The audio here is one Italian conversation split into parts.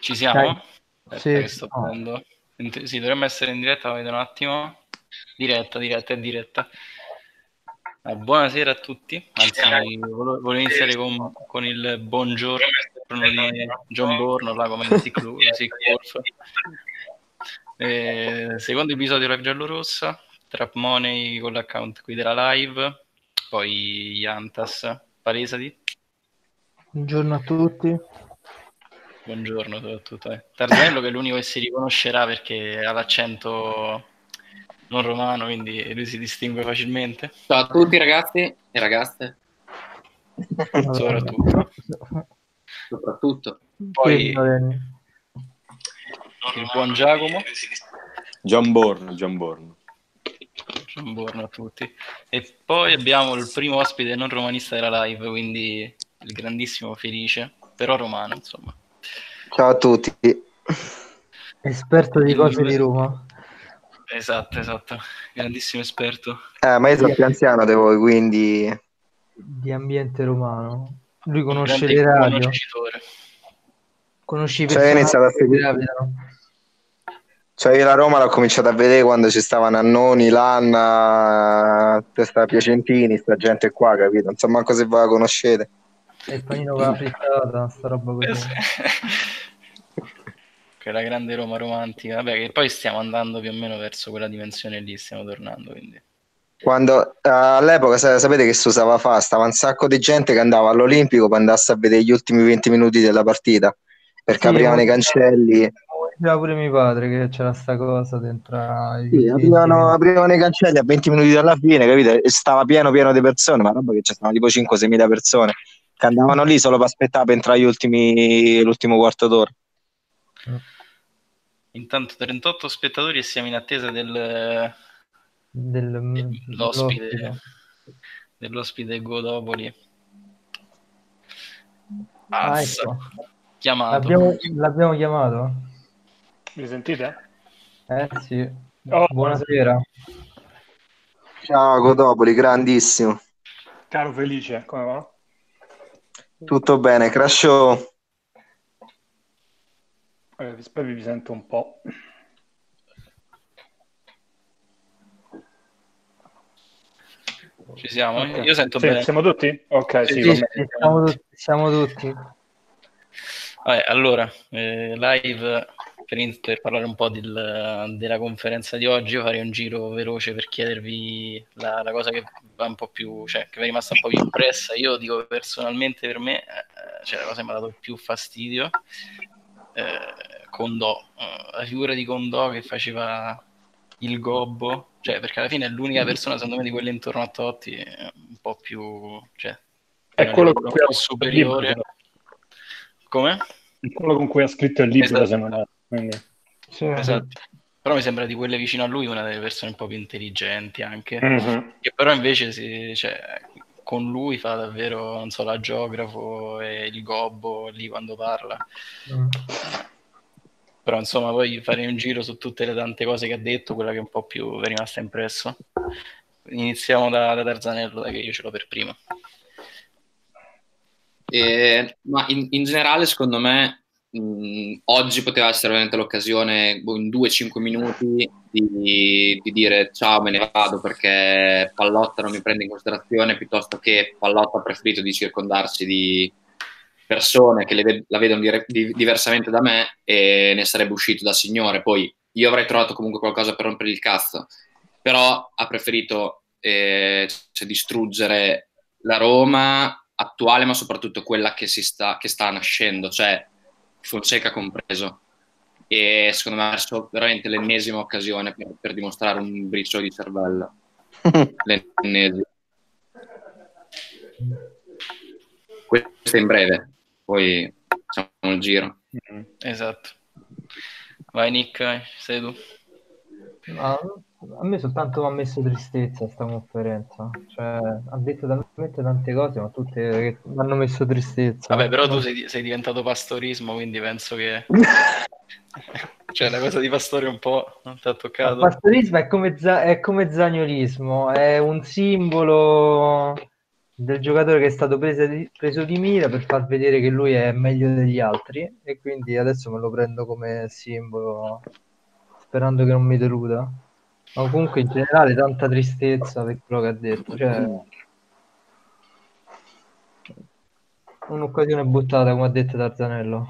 Ci siamo? Sì. sto oh. Sì, dovremmo essere in diretta, vedo un attimo. Diretta, diretta, diretta. Eh, buonasera a tutti. Anzi, volevo, volevo iniziare con, con, il buongiorno di John Borno, là come si eh, Secondo episodio della Giallorossa, Trap Money con l'account qui della live, poi Yantas. Palesati. Buongiorno a tutti. Buongiorno soprattutto. Eh. Tarzanello che è l'unico che si riconoscerà perché ha l'accento non romano, quindi lui si distingue facilmente. Ciao a tutti ragazzi e ragazze. Soprattutto. Soprattutto. Poi il buon Giacomo. John Born, John Born. John Born a tutti. E poi abbiamo il primo ospite non romanista della live, quindi il grandissimo Felice, però romano, insomma. Ciao a tutti. Esperto di cose di Roma. Esatto, esatto, grandissimo esperto. Eh, ma io sono più anziano di voi, quindi... Di ambiente romano. Lui conosce le radio. Conosci i cioè, io iniziato a seguire... Cioè io la Roma l'ho cominciato a vedere quando ci stavano Annoni, Lanna, testa Piacentini, sta gente qua, capito? Non so manco se voi la conoscete. E il panino con la frittata, sta roba così. quella grande Roma romantica, vabbè che poi stiamo andando più o meno verso quella dimensione lì, stiamo tornando quindi. Quando uh, all'epoca sapete che si usava fa, stava un sacco di gente che andava all'Olimpico per andasse a vedere gli ultimi 20 minuti della partita perché sì, aprivano i cancelli. Diceva pure mio padre che c'era sta cosa dentro. Sì, aprivano, aprivano, i cancelli a 20 minuti dalla fine, capite? E stava pieno pieno di persone, ma roba che c'erano tipo 5-6 mila persone che andavano lì solo per aspettare per entrare ultimi, l'ultimo quarto d'ora. Intanto 38 spettatori e siamo in attesa del, del, dell'ospite, dell'ospite Godopoli. Ah, ecco. Chiamato. L'abbiamo, l'abbiamo, chiamato? Mi sentite? Eh sì. Oh, buonasera. Ciao Godopoli, grandissimo. Caro Felice, come va? Tutto bene, Crasho. Eh, spero vi sento un po'. Ci siamo? Okay. Io sento sì, bene. Siamo tutti? Ok, sì, sì, sì siamo, tutti, siamo tutti. Vabbè, allora, eh, live per, per, parlare un po' del, della conferenza di oggi, io farei un giro veloce per chiedervi la, la, cosa che va un po' più, cioè che vi è rimasta un po' più impressa. Io dico personalmente per me, eh, cioè la cosa che mi ha dato più fastidio eh, Condò, eh, la figura di Condò che faceva il gobbo, cioè perché alla fine è l'unica persona secondo me di quelle intorno a Totti un po' più, cioè, è quello superiore. Come? È quello con cui ha scritto il libro, esatto. se non è. Quindi... Sì. Esatto. Però mi sembra di quelle vicino a lui una delle persone un po' più intelligenti anche, mm-hmm. che però invece si, cioè, con lui fa davvero, non so, la geografo e il gobbo lì quando parla. Mm. Però insomma, poi fare un giro su tutte le tante cose che ha detto, quella che un po' più è rimasta impresso. Iniziamo da, da Tarzanello, dai che io ce l'ho per primo. Eh, ma in, in, generale, secondo me, mh, oggi poteva essere veramente l'occasione boh, in 2-5 minuti di, di, dire ciao me ne vado perché Pallotta non mi prende in considerazione piuttosto che Pallotta ha preferito di circondarsi di persone che ved- la vedono dire- di- diversamente da me e ne sarebbe uscito da signore. Poi io avrei trovato comunque qualcosa per rompere il cazzo però ha preferito eh, cioè, distruggere la Roma attuale ma soprattutto quella che, si sta, che sta nascendo cioè Fonseca compreso. E secondo me ha perso veramente l'ennesima occasione per, per dimostrare un briciolo di cervello. L'ennesima. Questo in breve, poi facciamo il giro. Mm-hmm. Esatto. Vai Nick, sei tu. No, a me soltanto mi ha messo tristezza questa conferenza. Cioè, ha detto talmente tante cose, ma tutte mi hanno messo tristezza. Vabbè, però tu sei, sei diventato pastorismo, quindi penso che... cioè, la cosa di pastore un po' non ti ha toccato. Il pastorismo è come, za- è come zagnolismo, è un simbolo del giocatore che è stato preso di, preso di mira per far vedere che lui è meglio degli altri e quindi adesso me lo prendo come simbolo sperando che non mi deluda. Ma comunque in generale tanta tristezza per quello che ha detto. Cioè, un'occasione buttata, come ha detto Tarzanello.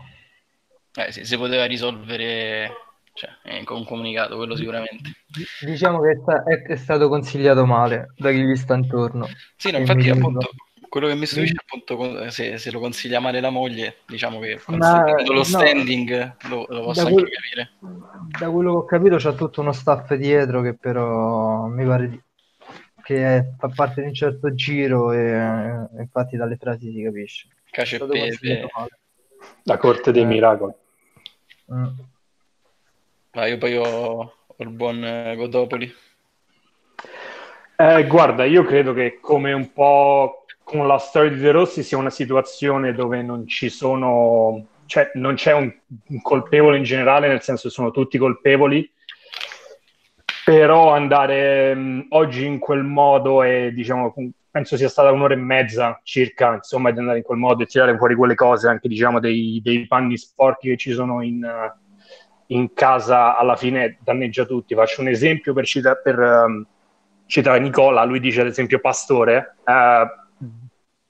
Eh, sì, si poteva risolvere cioè, con un comunicato, quello sicuramente. Diciamo che è, sta- è- è stato consigliato male da chi gli sta intorno. Sì, no, infatti appunto. Quello che mi stupisce è appunto con- se, se lo consiglia male la moglie, diciamo che Ma, lo no. standing lo, lo posso anche quel- capire. Da quello che ho capito c'è tutto uno staff dietro che però mi pare di- che è- fa parte di un certo giro e e infatti dalle frasi si capisce. È Cacio e. La corte dei Eh. miracoli. Mm. Ma io poi ho, ho il buon eh, Godopoli. Eh, guarda, io credo che come un po' con la storia di De Rossi sia una situazione dove non ci sono, cioè non c'è un, un colpevole in generale, nel senso che sono tutti colpevoli, però andare mh, oggi in quel modo e diciamo, penso sia stata un'ora e mezza circa, insomma, di andare in quel modo e tirare fuori quelle cose, anche diciamo dei, dei panni sporchi che ci sono in, in casa, alla fine danneggia tutti. Faccio un esempio per, cita- per ehm, citare Nicola, lui dice ad esempio Pastore, eh,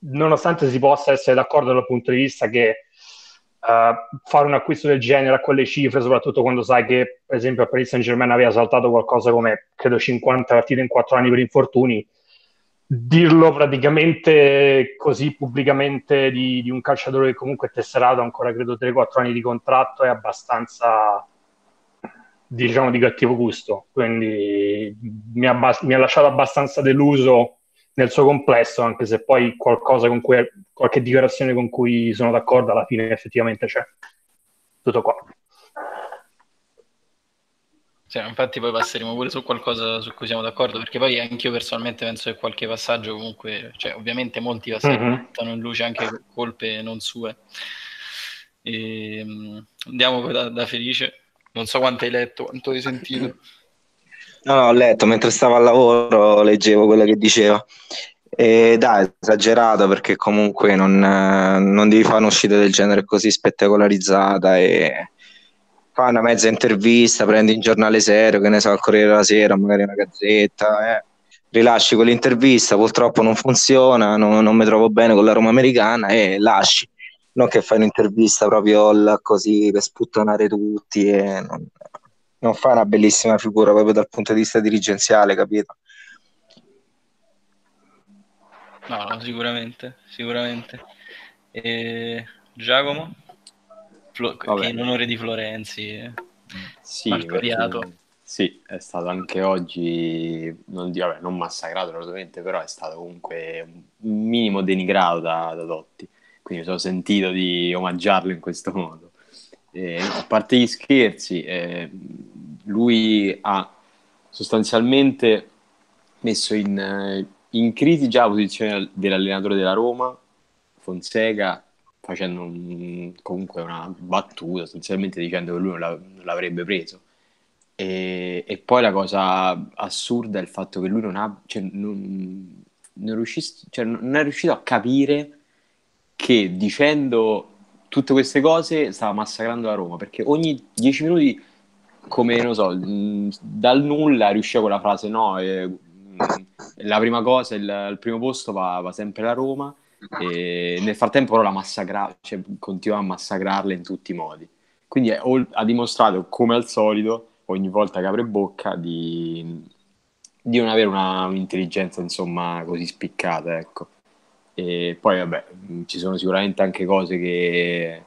nonostante si possa essere d'accordo dal punto di vista che eh, fare un acquisto del genere a quelle cifre, soprattutto quando sai che per esempio a Paris Saint Germain aveva saltato qualcosa come credo 50 partite in 4 anni per infortuni, dirlo praticamente così pubblicamente di, di un calciatore che comunque è tesserato ancora credo 3-4 anni di contratto è abbastanza diciamo di cattivo gusto. Quindi mi ha, mi ha lasciato abbastanza deluso nel suo complesso anche se poi qualcosa con cui qualche dichiarazione con cui sono d'accordo alla fine effettivamente c'è tutto qua Sì, infatti poi passeremo pure su qualcosa su cui siamo d'accordo, perché poi anch'io personalmente penso che qualche passaggio comunque, cioè ovviamente molti passaggi Mhm. mettono in luce anche colpe non sue. E, mh, andiamo poi da, da Felice, non so quanto hai letto, quanto hai sentito. No, no, ho letto mentre stavo al lavoro, leggevo quello che diceva. E dai, esagerato perché comunque non, non devi fare un'uscita del genere così spettacolarizzata e fai una mezza intervista, prendi un giornale serio, che ne so, il Corriere della Sera, magari una gazzetta, eh. rilasci quell'intervista, purtroppo non funziona, non, non mi trovo bene con la Roma americana e lasci. Non che fai un'intervista proprio così per sputtanare tutti e non, non fai una bellissima figura proprio dal punto di vista dirigenziale, capito? No, no, sicuramente, sicuramente. E Giacomo? Flo- Vabbè. che in onore di Florenzi. eh. Sì, perché- sì, è stato anche oggi, non, di- vabbè, non massacrato assolutamente, però è stato comunque un minimo denigrato da, da Totti, quindi mi sono sentito di omaggiarlo in questo modo. Eh, a parte gli scherzi, eh, lui ha sostanzialmente messo in, eh, in crisi già la posizione dell'allenatore della Roma, Fonseca, facendo un- comunque una battuta, sostanzialmente dicendo che lui non, la- non l'avrebbe preso. E, e poi la cosa assurda è il fatto che lui non, ha, cioè, non, non, riuscis- cioè, non è riuscito a capire che dicendo tutte queste cose stava massacrando la Roma, perché ogni dieci minuti, come non so, mh, dal nulla riusciva con la frase no, eh, la prima cosa, il, il primo posto va, va sempre la Roma, e nel frattempo però la massacra, cioè, continua a massacrarla in tutti i modi. Quindi è- ha dimostrato, come al solito, ogni volta che apre bocca, di, di non avere una, un'intelligenza insomma così spiccata, ecco. E poi vabbè, ci sono sicuramente anche cose che,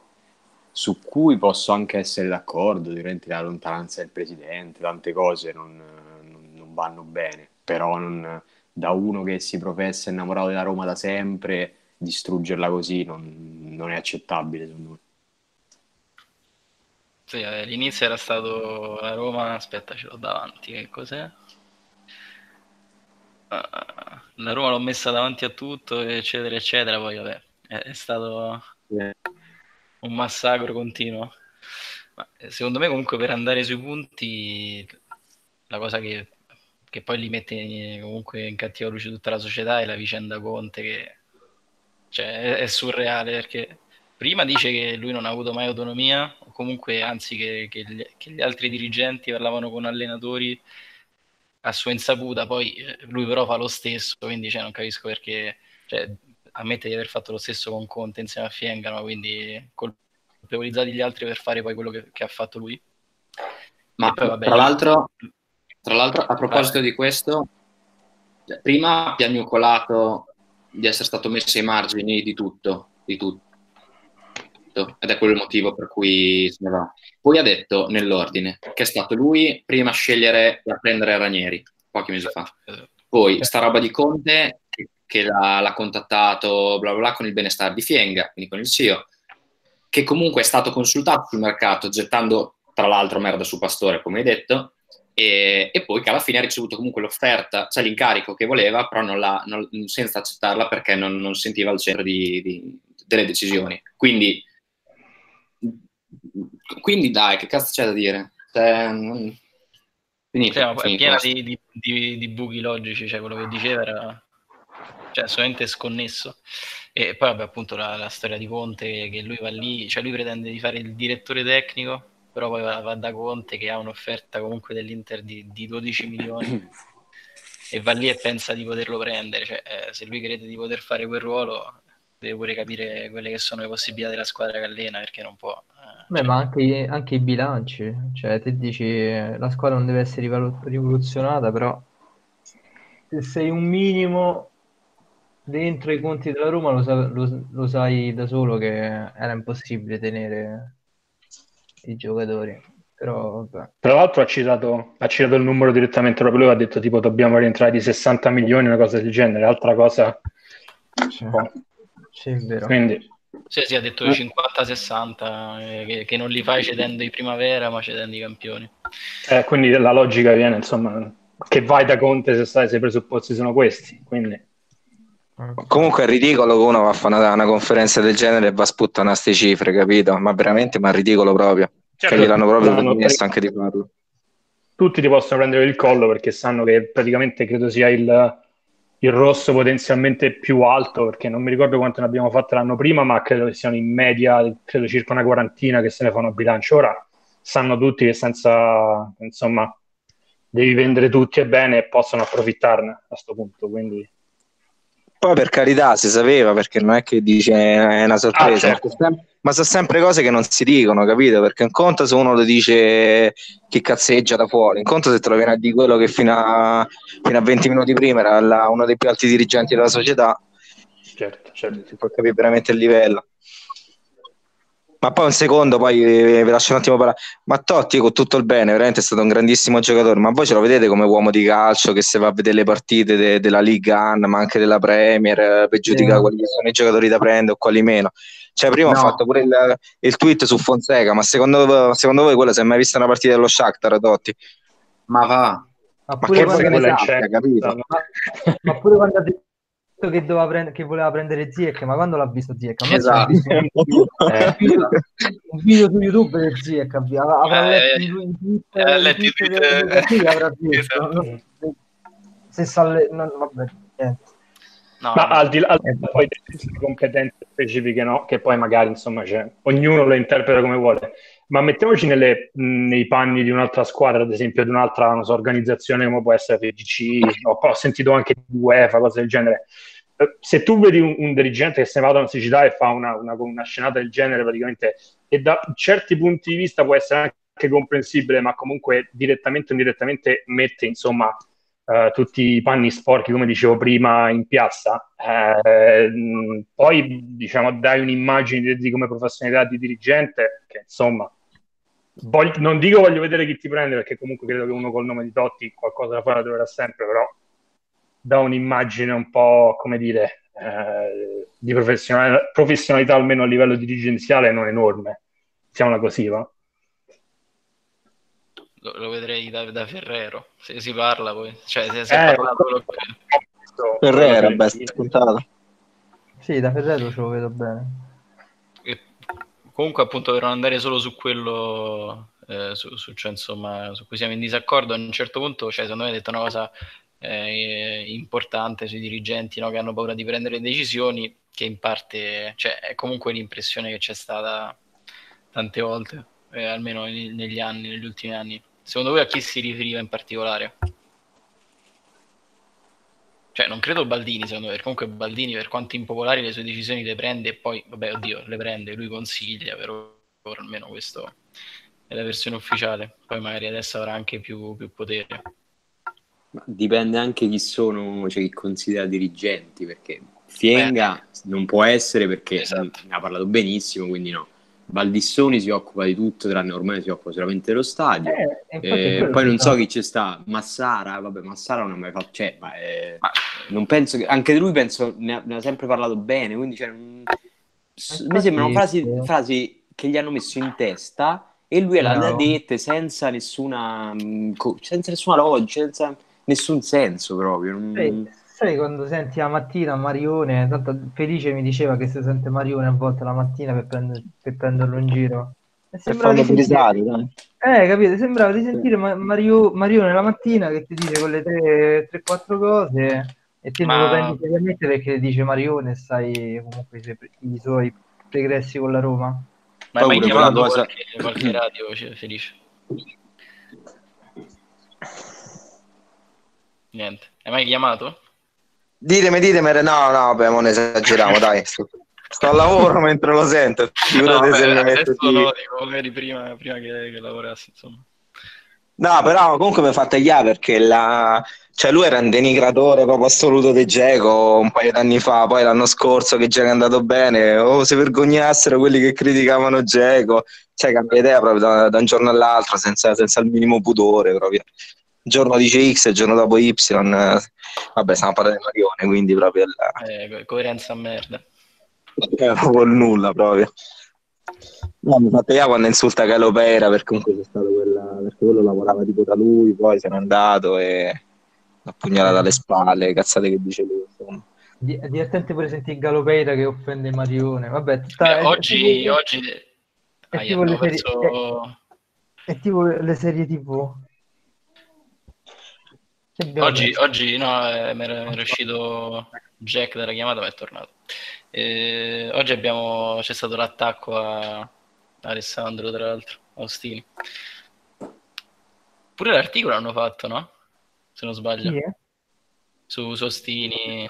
su cui posso anche essere d'accordo, sicuramente la lontananza del presidente, tante cose non, non- non vanno bene, però non- da uno che si professa innamorato della Roma da sempre, distruggerla così non, non è accettabile secondo me. Sì, eh, all'inizio era stato la Roma, aspetta, ce l'ho davanti, che cos'è? Ah, la Roma l'ho messa davanti a tutto, eccetera, eccetera, poi vabbè, è, è stato un massacro continuo. Ma eh, secondo me comunque per andare sui punti, la cosa che, che poi li mette in- comunque in cattiva luce tutta la società è la vicenda Conte che cioè è, è surreale perché prima dice che lui non ha avuto mai autonomia, o comunque anzi che, che, gli, che gli altri dirigenti parlavano con allenatori a sua insaputa, poi eh, lui però fa lo stesso, quindi cioè, non capisco perché cioè, ammette di aver fatto lo stesso con Conte insieme a Fiengano, quindi colpevolizzati gli altri per fare poi quello che, che ha fatto lui. Ma poi, vabbè, tra, l'altro, tra, l'altro, a proposito vabbè. di questo, prima ha piagnucolato di essere stato messo ai margini di tutto, di tutto, ed è quello il motivo per cui se ne va. Poi ha detto nell'ordine che è stato lui prima a scegliere a prendere Ranieri, pochi mesi fa. Poi sta roba di Conte che l'ha, l'ha contattato bla bla bla con il benestare di Fienga, quindi con il CEO, che comunque è stato consultato sul mercato gettando tra l'altro merda su Pastore, come hai detto, e, e, poi che alla fine ha ricevuto comunque l'offerta, cioè l'incarico che voleva, però non non, senza accettarla perché non, non sentiva al centro di, di, delle decisioni. Quindi, quindi dai, che cazzo c'è da dire? Cioè, finito, cioè, finito, è piena di, di, di, buchi logici, cioè quello che diceva era cioè, assolutamente sconnesso. E poi, vabbè, appunto, la, la storia di Conte, che lui va lì, cioè lui pretende di fare il direttore tecnico però poi va, va da Conte che ha un'offerta comunque dell'Inter di, di 12 milioni e va lì e pensa di poterlo prendere, cioè, eh, se lui crede di poter fare quel ruolo deve pure capire quelle che sono le possibilità della squadra che allena perché non può. Eh, Beh, cioè... ma anche, anche, i bilanci, cioè te dici la squadra non deve essere rivoluzionata, però se sei un minimo dentro i conti della Roma lo, sa- lo, lo sai da solo che era impossibile tenere i giocatori. Però, vabbè. Tra l'altro ha citato, ha citato, il numero direttamente proprio lui, ha detto tipo dobbiamo rientrare di 60 milioni, una cosa del genere, altra cosa... Sì, sì è vero. Quindi... Sì, sì, ha detto 50-60, eh, che, che, non li fai cedendo i primavera, ma cedendo i campioni. Eh, quindi la logica viene, insomma, che vai da Conte se, sai, se i presupposti sono questi, quindi... Comunque è ridicolo che uno va a fare una, una conferenza del genere e va a sputtare queste cifre, capito? Ma veramente, ma è ridicolo proprio. Certo, che gliel'hanno proprio permesso anche di farlo. Tutti ti possono prendere il collo perché sanno che praticamente credo sia il, il rosso potenzialmente più alto, perché non mi ricordo quanto ne abbiamo fatto l'anno prima, ma credo che siano in media, credo circa una quarantina che se ne fanno a bilancio. Ora sanno tutti che senza, insomma, devi vendere tutti e bene e possono approfittarne a questo punto, quindi poi per carità si sapeva perché non è che dice è una sorpresa, ah, certo. ma sono sempre cose che non si dicono, capito? Perché un conto se uno lo dice chi cazzeggia da fuori, un conto se te lo viene a dire quello che fino a, fino a 20 minuti prima era la, uno dei più alti dirigenti della società, certo, certo. si può capire veramente il livello. Ma poi un secondo, poi vi lascio un attimo parlare. Ma Totti, con tutto il bene, veramente è stato un grandissimo giocatore. Ma voi ce lo vedete come uomo di calcio che se va a vedere le partite de- della Liga 1, ma anche della Premier, per giudicare quali sono i giocatori da prendere o quali meno. Cioè, prima no. ho fatto pure il, il, tweet su Fonseca, ma secondo, secondo voi quella si è mai vista una partita dello Shakhtar, Totti? Ma va. Ma, ma che vuole che capito? Ma, ma pure quando ha detto che, prend- che, voleva prendere Ziek, ma quando l'ha visto Ziek? Esatto. Visto un, video, eh. un, video, su YouTube del Ziek, avrà eh, letto in Twitter, eh, letto in Twitter, Twitter avrà visto. Esatto. Se sa le... no, vabbè, niente. No, ma al di là, al di là poi delle competenze specifiche, no? che poi magari insomma cioè, ognuno lo interpreta come vuole, ma mettiamoci nelle, nei panni di un'altra squadra, ad esempio di un'altra so, organizzazione come può essere FGC, ho, ho sentito anche di UEFA, cose del genere. Eh, se tu vedi un, un, dirigente che se ne va da una siccità e fa una, una, una, scenata del genere, praticamente, e da certi punti di vista può essere anche comprensibile, ma comunque direttamente o indirettamente mette insomma uh, tutti i panni sporchi, come dicevo prima, in piazza. Uh, poi diciamo dai un'immagine di, di come professionalità di dirigente che insomma voglio, non dico voglio vedere chi ti prende perché comunque credo che uno col nome di Totti qualcosa da fare la troverà sempre però dà un'immagine un po', come dire, eh, di professionalità, professionalità almeno a livello dirigenziale non enorme. Diciamola così, va? Lo, lo vedrei da, da, Ferrero, se si parla poi. Cioè, se si è eh, parlato quello che... Ferrero, beh, scontato. Sì, da Ferrero ce lo vedo bene. E comunque, appunto, per non andare solo su quello... Eh, su, su, cioè, insomma, su cui siamo in disaccordo a un certo punto, cioè, secondo me hai detto una cosa eh, importante sui dirigenti no, che hanno paura di prendere decisioni, che in parte cioè, è comunque l'impressione che c'è stata tante volte, eh, almeno negli anni, negli ultimi anni. Secondo voi a chi si riferiva in particolare? Cioè, non credo Baldini, secondo me, comunque Baldini, per quanto impopolari le sue decisioni le prende e poi, vabbè, oddio, le prende, lui consiglia, però almeno questo è la versione ufficiale. Poi magari adesso avrà anche più, più potere. Ma dipende anche chi sono, cioè chi considera dirigenti, perché Fienga Beh. non può essere perché esatto. ne ha parlato benissimo, quindi no. Baldissoni si occupa di tutto, tranne ormai si occupa solamente dello stadio. Eh, eh, poi non so chi ci sta, Massara, vabbè, Massara non ha mai fatto, cioè, ma, eh, ma non penso che, anche lui penso ne ha, ne ha sempre parlato bene, quindi cioè, non, mi sembrano frasi, frasi, che gli hanno messo in testa e lui no. le ha dette senza nessuna, mm, senza nessuna logica, senza nessun senso proprio. Non... Sì Sai quando senti la mattina Marione, tanto Felice mi diceva che si sente Marione a volte la mattina per, prender, per prenderlo in giro. E sembrava di sentire... Eh, capito? Sembrava di sentire Mario, Marione la mattina che ti dice quelle 3-4 cose e te Ma... non lo prendi seriamente perché dice Marione sai comunque i suoi pregressi con la Roma. Ma hai mai chiamato cosa... qualche, qualche radio, cioè, Felice? Niente. Hai mai chiamato? Ditemi, ditemi, no, no, beh, non esageriamo, dai. Sto, al lavoro mentre lo sento. Figurate no, se mi metto di... no, dico, magari prima, prima che, che lavorassi, insomma. No, però comunque mi fa tagliare perché la... cioè, lui era un denigratore proprio assoluto di Geco un paio d'anni fa, poi l'anno scorso che Geco è andato bene, o oh, si vergognassero quelli che criticavano Geco, cioè cambia idea proprio da, da un giorno all'altro senza, senza il minimo pudore proprio giorno dice X e il giorno dopo Y, vabbè, stiamo parlando di Marione, quindi proprio la... eh, coerenza a merda. È proprio il nulla proprio. No, mi fate io quando insulta Calopera perché comunque c'è stato quella, perché quello lavorava tipo da lui, poi se n'è andato e l'ha pugnalata alle spalle, cazzate che dice lui, insomma. È divertente pure sentire Galopeira che offende Marione. Vabbè, tutta, Beh, oggi, tipo, oggi... È, ah, tipo le serie, verso... è, è tipo le serie tipo Oggi, oggi no, eh, mi era uscito Jack dalla chiamata ma è tornato. Eh, oggi abbiamo, c'è stato l'attacco a Alessandro, tra l'altro, Ostini. Pure l'articolo hanno fatto, no? Se non sbaglio. Sì, eh? Su Sostini.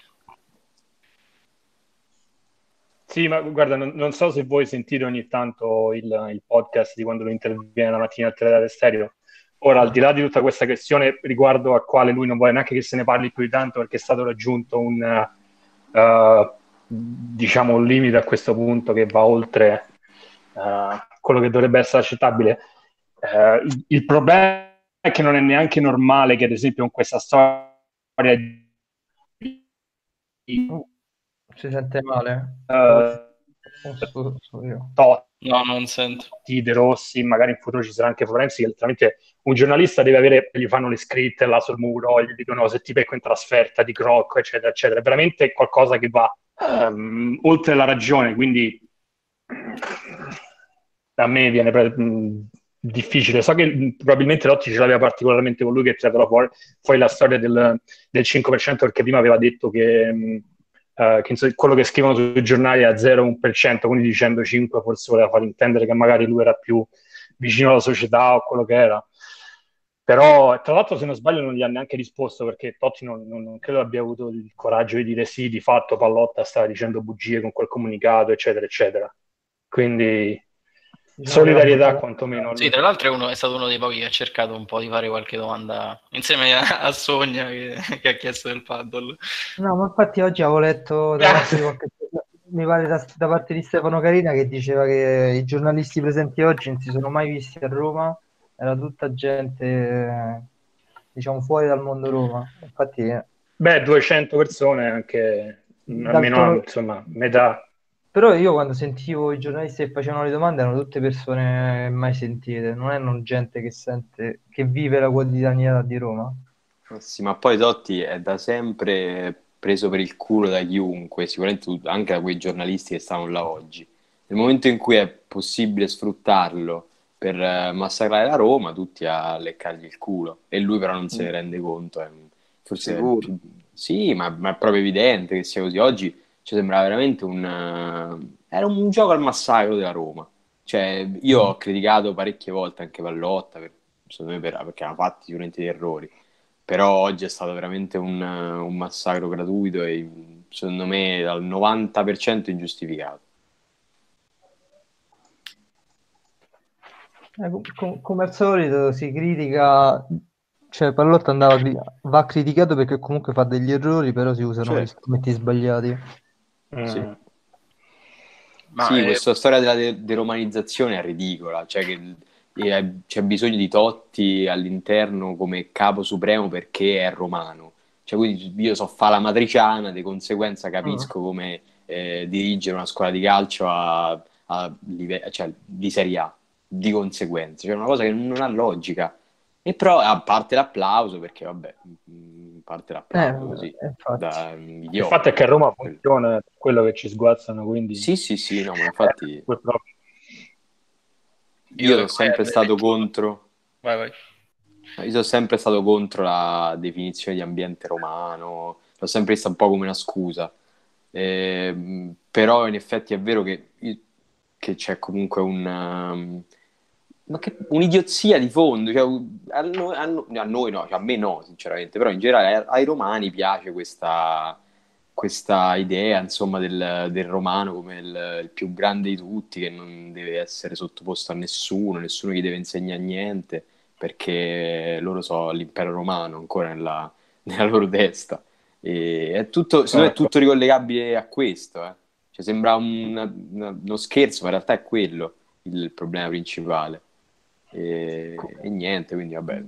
Sì, ma guarda, non, non, so se voi sentite ogni tanto il, il podcast di quando lo interviene la mattina al Teledare Stereo Ora, al di là di tutta questa questione riguardo al quale lui non vuole neanche che se ne parli più di tanto perché è stato raggiunto un, uh, diciamo, un limite a questo punto che va oltre uh, quello che dovrebbe essere accettabile, uh, il, il, problema è che non è neanche normale che, ad esempio, con questa storia si sente male? Uh, No, non sento. Di De Rossi, magari in futuro ci sarà anche Florenzi, che letteralmente un giornalista deve avere, gli fanno le scritte là sul muro, gli dicono se ti becco in trasferta di Crocco, eccetera, eccetera. È veramente qualcosa che va um, oltre la ragione, quindi a me viene pre- difficile. So che probabilmente Lotti ce l'aveva particolarmente con lui che tirava fuori, fuori la storia del, del 5% perché prima aveva detto che Uh, che quello che scrivono sui giornali è a 0,1%, quindi dicendo 5 forse voleva far intendere che magari lui era più vicino alla società o quello che era. Però, tra l'altro, se non sbaglio, non gli ha neanche risposto perché Totti non, non, non credo abbia avuto il coraggio di dire sì, di fatto Pallotta stava dicendo bugie con quel comunicato, eccetera, eccetera. Quindi solidarietà quantomeno. Sì, tra l'altro è, uno, è, stato uno dei pochi che ha cercato un po' di fare qualche domanda insieme a, a Sogna che, che, ha chiesto del paddle. No, ma infatti oggi avevo letto da parte, qualche, mi pare da, da, parte di Stefano Carina che diceva che i giornalisti presenti oggi non si sono mai visti a Roma, era tutta gente diciamo fuori dal mondo Roma. Infatti, eh. Beh, 200 persone anche almeno insomma metà però io quando sentivo i giornalisti che facevano le domande erano tutte persone mai sentite, non erano gente che sente, che vive la quotidianità di Roma. Sì, ma poi Totti è da sempre preso per il culo da chiunque, sicuramente anche da quei giornalisti che stanno là oggi. Nel momento in cui è possibile sfruttarlo per eh, massacrare la Roma, tutti a leccargli il culo. E lui però non se ne mm. rende conto, è un, Forse Sicuro. Sì, ma, ma è proprio evidente che sia così. Oggi ci sembrava veramente un... eh, Era un gioco al massacro della Roma. Cioè, io ho criticato parecchie volte anche Pallotta, per- secondo me per- perché hanno fatto sicuramente degli errori. Però oggi è stato veramente un, un massacro gratuito e secondo me dal 90% ingiustificato. Eh, com- com- come al solito si critica, cioè Pallotta andava, va criticato perché comunque fa degli errori, però si usano Certo. gli strumenti sbagliati. Mm. Sì. Ma sì, eh, questa storia della de- deromanizzazione è ridicola, cioè che eh, c'è bisogno di Totti all'interno come capo supremo perché è romano. Cioè, quindi io so fa la matriciana, di conseguenza capisco come eh, dirigere una scuola di calcio a, a live- cioè, di Serie A, di conseguenza. Cioè, una cosa che non ha logica. E però a parte l'applauso, perché vabbè, mm, parte l'applauso Eh, così, eh, infatti. da Il idiota. fatto è che a Roma funziona quello che ci sguazzano, quindi Sì, sì, sì, no, ma infatti... purtroppo. Io sono eh, sempre stato contro, Vai, vai. io sono sempre stato contro la definizione di ambiente romano, l'ho sempre vista un po' come una scusa. Ehm, però in effetti è vero che, che c'è comunque un, um, ma che- un'idiozia di fondo, cioè, a, noi, a no- a noi no, cioè, a me no, sinceramente, però in generale ai, romani piace questa, questa idea, insomma, del, del romano come il, il più grande di tutti, che non deve essere sottoposto a nessuno, nessuno gli deve insegnare niente, perché loro so l'impero romano ancora nella, nella loro testa. E è tutto, secondo me è Certo. tutto ricollegabile a questo, eh. Cioè, sembra un- uno scherzo, ma in realtà è quello il problema principale. E, e niente, quindi vabbè,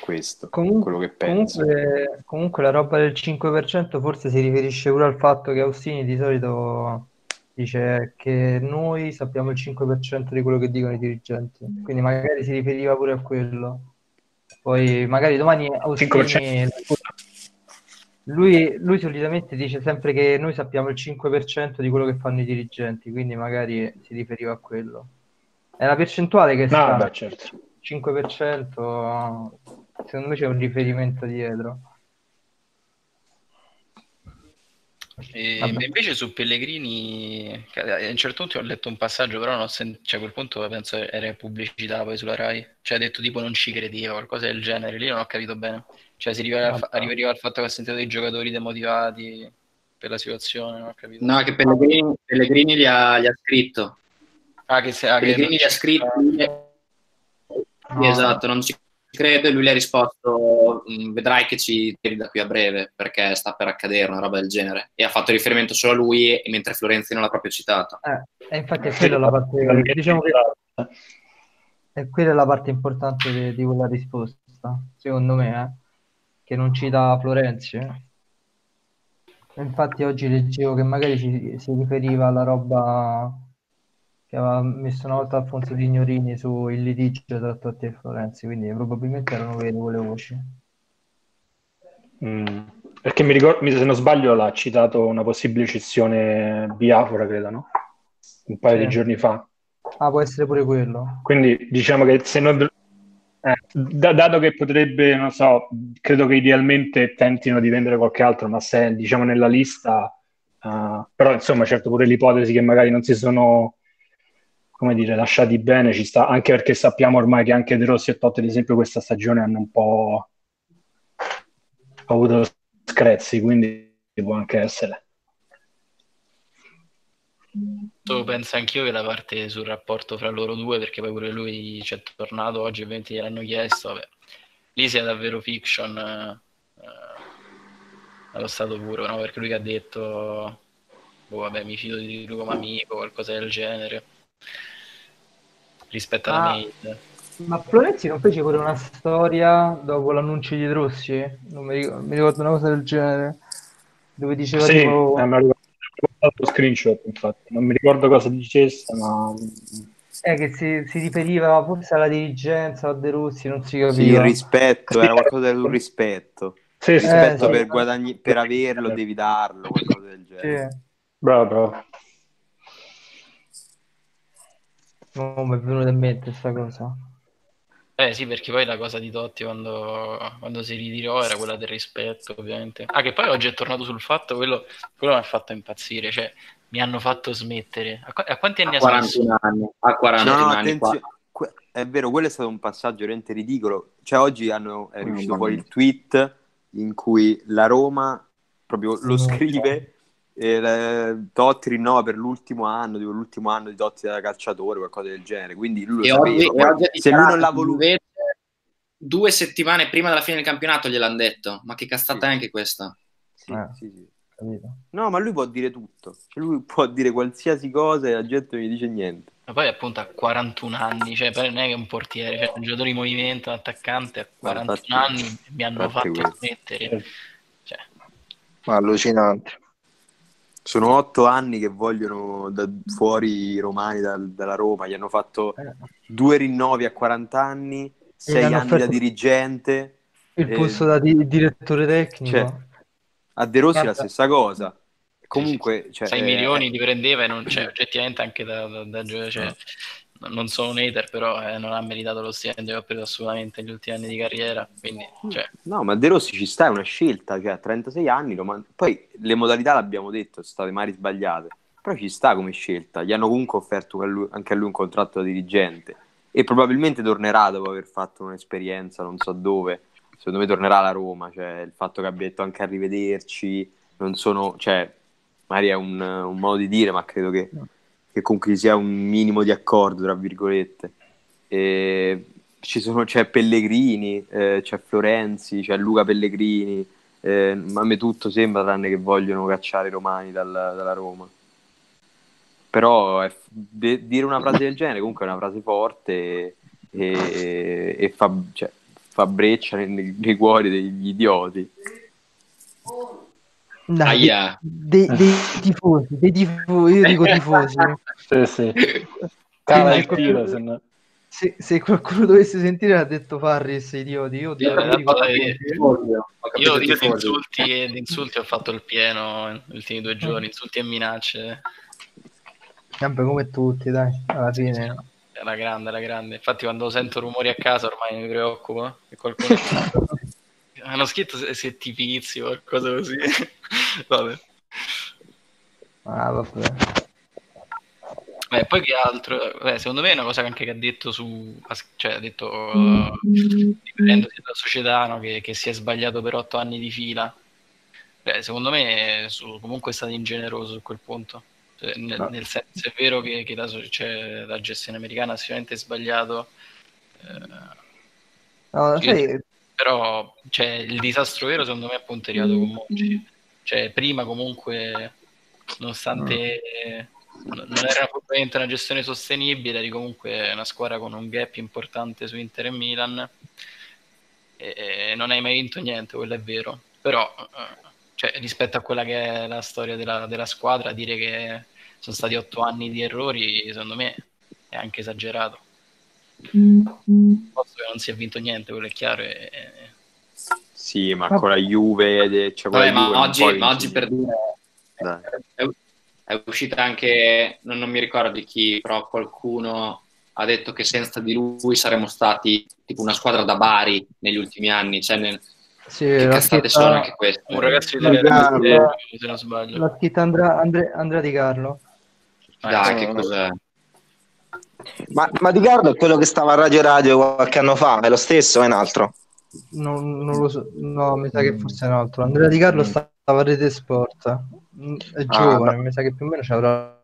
questo, Comun- quello che penso. comunque, comunque la roba del 5% forse si riferisce pure al fatto che Austini di solito dice che noi sappiamo il 5% di quello che dicono i dirigenti, quindi magari si riferiva pure a quello. Poi magari domani Austini 5%. lui, lui solitamente dice sempre che noi sappiamo il 5% di quello che fanno i dirigenti, quindi magari si riferiva a quello. È la percentuale che No, sta beh, certo. 5%, secondo me c'è un riferimento dietro. E invece su Pellegrini, a un certo punto ho letto un passaggio, però non ho sen- cioè, a quel punto penso era pubblicità poi sulla Rai, cioè ha detto tipo non ci credeva, qualcosa del genere, lì non ho capito bene, cioè si riferiva al, fa- al fatto che ha sentito dei giocatori demotivati per la situazione, non ho capito. No, che Pellegrini, Pellegrini gli, ha, gli ha scritto. Ah, che se, ah, che Pellegrini non gli ha ci- scritto. No. Esatto, non ci credo e lui gli ha risposto "Mm, vedrai che ci tiri da qui a breve perché sta per accadere una roba del genere e ha fatto riferimento solo a lui e- mentre Florenzi non l'ha proprio citato Eh, e infatti è quella la parte, diciamo che è quella la parte importante di, di quella risposta, secondo me, eh, che non cita Florenzi. eh. Infatti oggi leggevo che magari si, si riferiva alla roba che aveva messo una volta Alfonso Signorini su il litigio tra Totti e Florenzi, quindi probabilmente erano vere quelle voci. Mm. Perché mi ricordo, se non sbaglio, l'ha citato una possibile cessione Biafora, credo, no? Un paio Sì. di giorni fa. Ah, può essere pure quello. Quindi diciamo che se noi, eh, da- dato che potrebbe, non so, credo che idealmente tentino di vendere qualche altro, ma se diciamo nella lista, eh, però insomma, certo pure l'ipotesi che magari non si sono, come dire, lasciati bene ci sta, anche perché sappiamo ormai che anche De Rossi e Totti, ad esempio, questa stagione hanno un po' avuto screzzi, quindi può anche essere. Penso anch'io che la parte sul rapporto fra loro due, perché poi pure lui ci è tornato oggi, ovviamente gliel'hanno chiesto, vabbè. Lì sia davvero fiction eh, allo stato puro, no? Perché lui ha detto, boh, vabbè, mi fido di lui come amico, qualcosa del genere, rispetto alla Ah. mail. Ma Florenzi non fece pure una storia dopo l'annuncio di De Rossi? Non mi ricordo, mi ricordo una cosa del genere, dove diceva Sì, tipo... eh, me lo screenshot, infatti. Non mi ricordo cosa dicesse, ma Eh, che si, si riferiva forse alla dirigenza o a De Rossi, non si Sì, il capiva. rispetto, era qualcosa del rispetto. sì, sì, Rispetto sì. per, guadagni- per averlo devi darlo, qualcosa del genere. Sì. bravo, bravo. Non mi è venuta in mente questa cosa. Eh sì, perché poi la cosa di Totti quando, quando si ritirò era quella del rispetto, ovviamente. Ah, che poi oggi è tornato sul fatto, quello, quello mi ha fatto impazzire, cioè mi hanno fatto smettere. A, qu- a quanti anni A ha smesso? 41 anni. A 41 No, anni que- è vero, quello è stato un passaggio veramente ridicolo. Cioè, oggi hanno, è Oh, riuscito fuori il tweet in cui la Roma proprio lo scrive. E la- Totti rinnova per l'ultimo anno, tipo l'ultimo anno di Totti da calciatore, qualcosa del genere. Quindi lui lo E sapeva. oggi, e oggi se lui non l'ha voluto, due settimane prima della fine del campionato gliel'hanno detto. Ma che cazzata è anche questa? sì, Eh. sì, sì. No, ma lui può dire tutto. Cioè, lui può dire qualsiasi cosa e la gente non gli dice niente. Ma poi appunto ha 41 anni, cioè non è che è un portiere, cioè un giocatore di movimento, un attaccante, a 41 infatti- anni mi hanno fatto questo. smettere. Cioè, Ma allucinante. Sono otto anni che vogliono da fuori i romani dal- dalla Roma. Gli hanno fatto Eh, due rinnovi a 40 anni, sei anni da dirigente. Il Eh, posto da di- direttore tecnico. Cioè, A De Rossi la Guarda. stessa cosa. Comunque, cioè, 6 eh, milioni li prendeva e non cioè, oggettivamente anche da, da, da cioè, non sono un hater, però eh, non ha meritato lo stipendio che ha preso assolutamente negli ultimi anni di carriera. Quindi, cioè, No, ma De Rossi ci sta, è una scelta, cioè a 36 anni, lo man- poi le modalità l'abbiamo detto, sono state mai sbagliate, però ci sta come scelta, gli hanno comunque offerto a lui- anche a lui un contratto da dirigente e probabilmente tornerà dopo aver fatto un'esperienza, non so dove, secondo me tornerà alla Roma, cioè il fatto che abbia detto anche arrivederci, non sono, cioè, magari è un, un modo di dire, ma credo che, che comunque ci sia un minimo di accordo, tra virgolette. E ci sono, c'è Pellegrini, eh, c'è Florenzi, c'è Luca Pellegrini, eh, a me tutto sembra tranne che vogliono cacciare i romani dal- dalla Roma. Però è- de- dire una frase del genere comunque è una frase forte e, e- e fa, cioè, fa breccia nei, nei cuori degli idioti. Dai, Aia. dei, dei tifosi, dei tifosi, io dico tifosi. Sì, sì. Cala il se tiro, qualcuno, se no. se, se qualcuno dovesse sentire l'ha detto Farris, idioti, io dico, io di, insulti, di insulti ho fatto il pieno negli ultimi due giorni, insulti e minacce. Vabbè, come tutti, dai, alla fine. È la grande, la grande. Infatti, quando sento rumori a casa ormai mi preoccupo. Che qualcuno hanno scritto se, se ti pizzi o qualcosa così. Vabbè. Ah, vabbè. Beh, poi che altro? Beh, secondo me è una cosa che anche che ha detto su, cioè ha detto uh, dalla società no, che, che si è sbagliato per otto anni di fila. Beh, secondo me su- comunque è stato ingeneroso su quel punto. Cioè, nel, No. nel senso è vero che, che la, cioè, la gestione americana ha sicuramente sbagliato, eh, No, sai, però cioè, il disastro vero secondo me è appunto arrivato con Monci. Cioè, prima comunque, nonostante non non era probabilmente una gestione sostenibile, eri comunque una squadra con un gap importante su Inter e Milan e, e non hai mai vinto niente, quello è vero. Però eh, cioè, rispetto a quella che è la storia della, della squadra, dire che sono stati otto anni di errori, secondo me è anche esagerato. Posto che non si è vinto niente, quello è chiaro. E, Sì, ma con la Juve, cioè, con la Vabbè, Juve ma oggi, ma oggi per dire è, è uscita anche, non, non mi ricordo di chi, però qualcuno ha detto che senza di lui saremmo stati tipo una squadra da Bari negli ultimi anni. Cioè, nel- sì, che cazzate sono anche queste? un ragazzo di La Garlo. se non sbaglio. l'ha scritta Andrea, Andre- Andrea Di Carlo. Dai, Eh, che cos'è? Ma, ma Di Carlo è quello che stava a Radio Radio qualche anno fa, è lo stesso, è un altro. Non, non lo so, no, mi sa che forse è un altro. Andrea Di Carlo stava a Rete Sport, Mm, è giovane, no. mi sa che più o meno avrà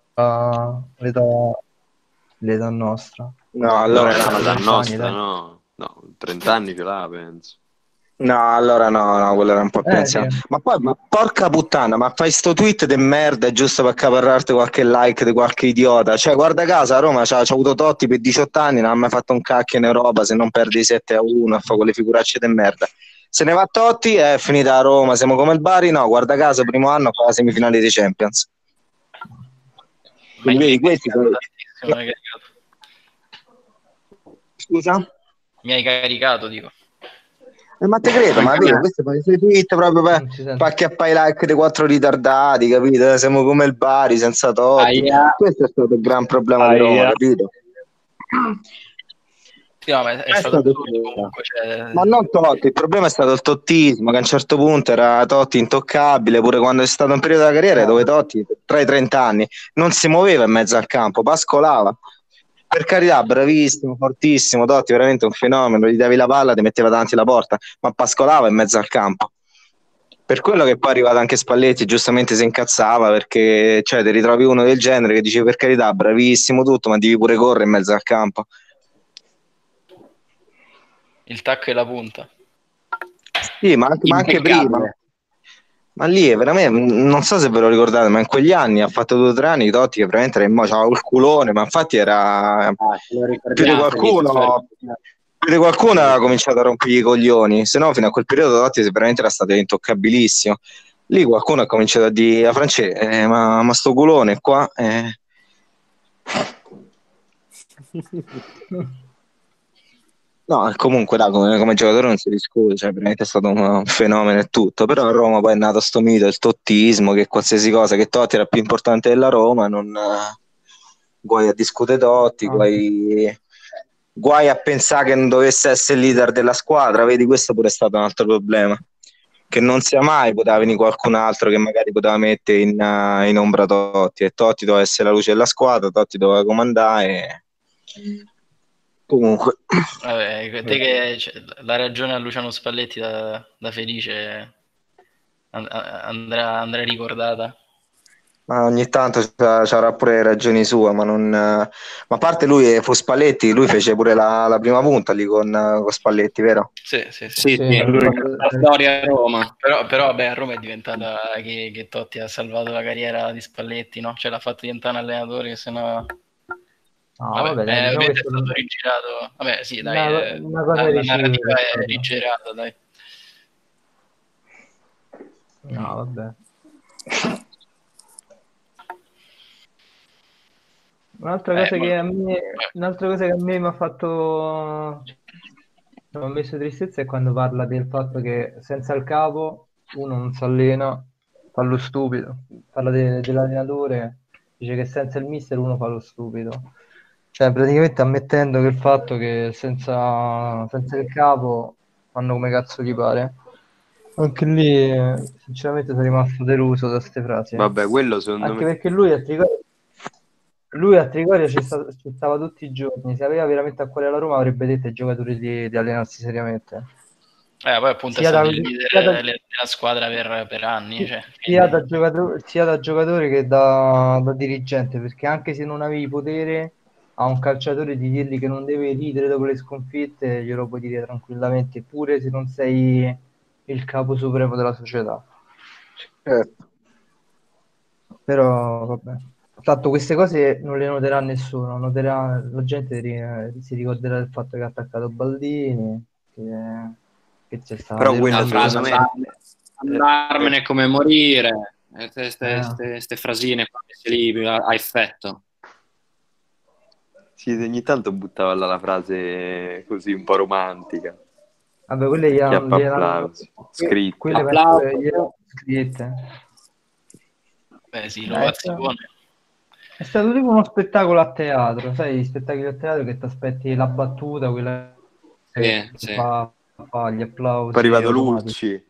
l'età, l'età nostra. No, allora no, dai. nostra, no. No, 30 anni ce l'ha, penso. No, allora no, no, quello era un po' più Eh, anziano. sì. Ma poi, ma porca puttana, ma fai sto tweet di merda giusto per accaparrarti qualche like di qualche idiota. Cioè, guarda caso, a Roma c'ha, c'ha avuto Totti per 18 anni, non ha mai fatto un cacchio in Europa se non perdi 7 a 1 a fare quelle figuracce di merda. Se ne va Totti, è finita a Roma, siamo come il Bari, no, guarda caso, primo anno fa la semifinale di Champions. Ma Quindi, mi hai vedi, questi caricato. Scusa? Mi hai caricato, dico. Eh, ma te credo, ma vedi, questo fa i suoi tweet proprio per, acchiappare i like dei quattro ritardati, capito? Siamo come il Bari senza Totti. Aia. Questo è stato il gran problema di Roma, Aia. capito? Sì, no, ma è, è stato stato comunque. Cioè, Ma non Totti, il problema è stato il tottismo, che a un certo punto era Totti intoccabile, pure quando è stato un periodo della carriera dove Totti, tra i 30 anni, non si muoveva in mezzo al campo, pascolava. Per carità, bravissimo, fortissimo, Totti, veramente un fenomeno, gli davi la palla, ti metteva davanti la porta, ma pascolava in mezzo al campo. Per quello che poi è arrivato anche Spalletti, giustamente si incazzava perché cioè, ti ritrovi uno del genere che dice per carità, bravissimo tutto, ma devi pure correre in mezzo al campo. il tacco e la punta. Sì, ma anche, ma anche prima. Ma lì è veramente, non so se ve lo ricordate, ma in quegli anni ha fatto due o tre anni Totti che veramente era in mo, c'aveva il culone, ma infatti era Ah, più di qualcuno, più di qualcuno aveva cominciato a rompergli i coglioni, se no fino a quel periodo Totti veramente era stato intoccabilissimo. Lì qualcuno ha cominciato a dire a Francesco, eh, ma, ma sto culone qua, eh, No, comunque dai, come, come giocatore non si discute, cioè veramente è stato un, fenomeno e tutto, però a Roma poi è nato sto mito, il tottismo, che qualsiasi cosa, che Totti era più importante della Roma, non eh, guai a discutere Totti, Ah. guai, guai a pensare che non dovesse essere il leader della squadra, vedi questo pure è stato un altro problema, che non sia mai poteva venire qualcun altro che magari poteva mettere in, eh, in ombra Totti, e Totti doveva essere la luce della squadra, Totti doveva comandare, e... comunque... Vabbè, te che cioè, la ragione a Luciano Spalletti da, da felice and- andrà, andrà ricordata. Ma ogni tanto c'ha- c'avrà pure ragioni sue, ma non. Ma a parte lui fu Spalletti, lui fece pure la, la prima punta lì con, con Spalletti, vero? Sì, sì, sì. Sì, Sì, la storia a Roma. Però, però vabbè, a Roma è diventata che, che Totti ha salvato la carriera di Spalletti, no? Cioè l'ha fatto diventare un allenatore che sennò... No, Vabbè, vabbè, dai, eh, diciamo è stato rigirato. Vabbè, sì, dai, Una- eh, una cosa la, la narrativa è però. rigirata, dai. No, vabbè. Un'altra Eh, cosa ma- che a me, un'altra cosa che a me mi ha fatto, mi ha messo tristezza è quando parla del fatto che senza il capo uno non si allena, fa lo stupido. Parla de- dell'allenatore, dice che senza il mister uno fa lo stupido. Cioè, praticamente ammettendo che il fatto che senza, senza il capo fanno come cazzo gli pare. Anche lì, eh, sinceramente, sono rimasto deluso da queste frasi. Vabbè, quello secondo Anche me... perché lui a Trigoria, lui a Trigoria ci, sta- ci stava tutti i giorni. Se aveva veramente a cuore la Roma, avrebbe detto ai giocatori di, di allenarsi seriamente. Eh, poi appunto è Sia stato da- il leader da- della squadra per, per anni. Cioè, Sia da, giocatore, sia da giocatore che da, da dirigente, perché anche se non avevi potere a un calciatore di dirgli che non deve ridere dopo le sconfitte, glielo puoi dire tranquillamente, pure se non sei il capo supremo della società. Certo. Però vabbè. Tanto queste cose non le noterà nessuno, noterà, la gente si ricorderà del fatto che ha attaccato Baldini, che, che c'è stato. Però quella La frase andarmene come morire. Queste Eh. frasine qua lì a, a effetto. Sì, ogni tanto buttava là la frase così un po' romantica. Vabbè, quelle gli hanno, gliel'hanno- applausi, scritte. quelle gliel'hanno scritte. Beh, sì, Eh, l'ovazione. È stato tipo uno spettacolo a teatro, sai, gli spettacoli a teatro che ti aspetti la battuta, quella che Sì, sì. fa, fa gli applausi. Poi è arrivato. Lucci.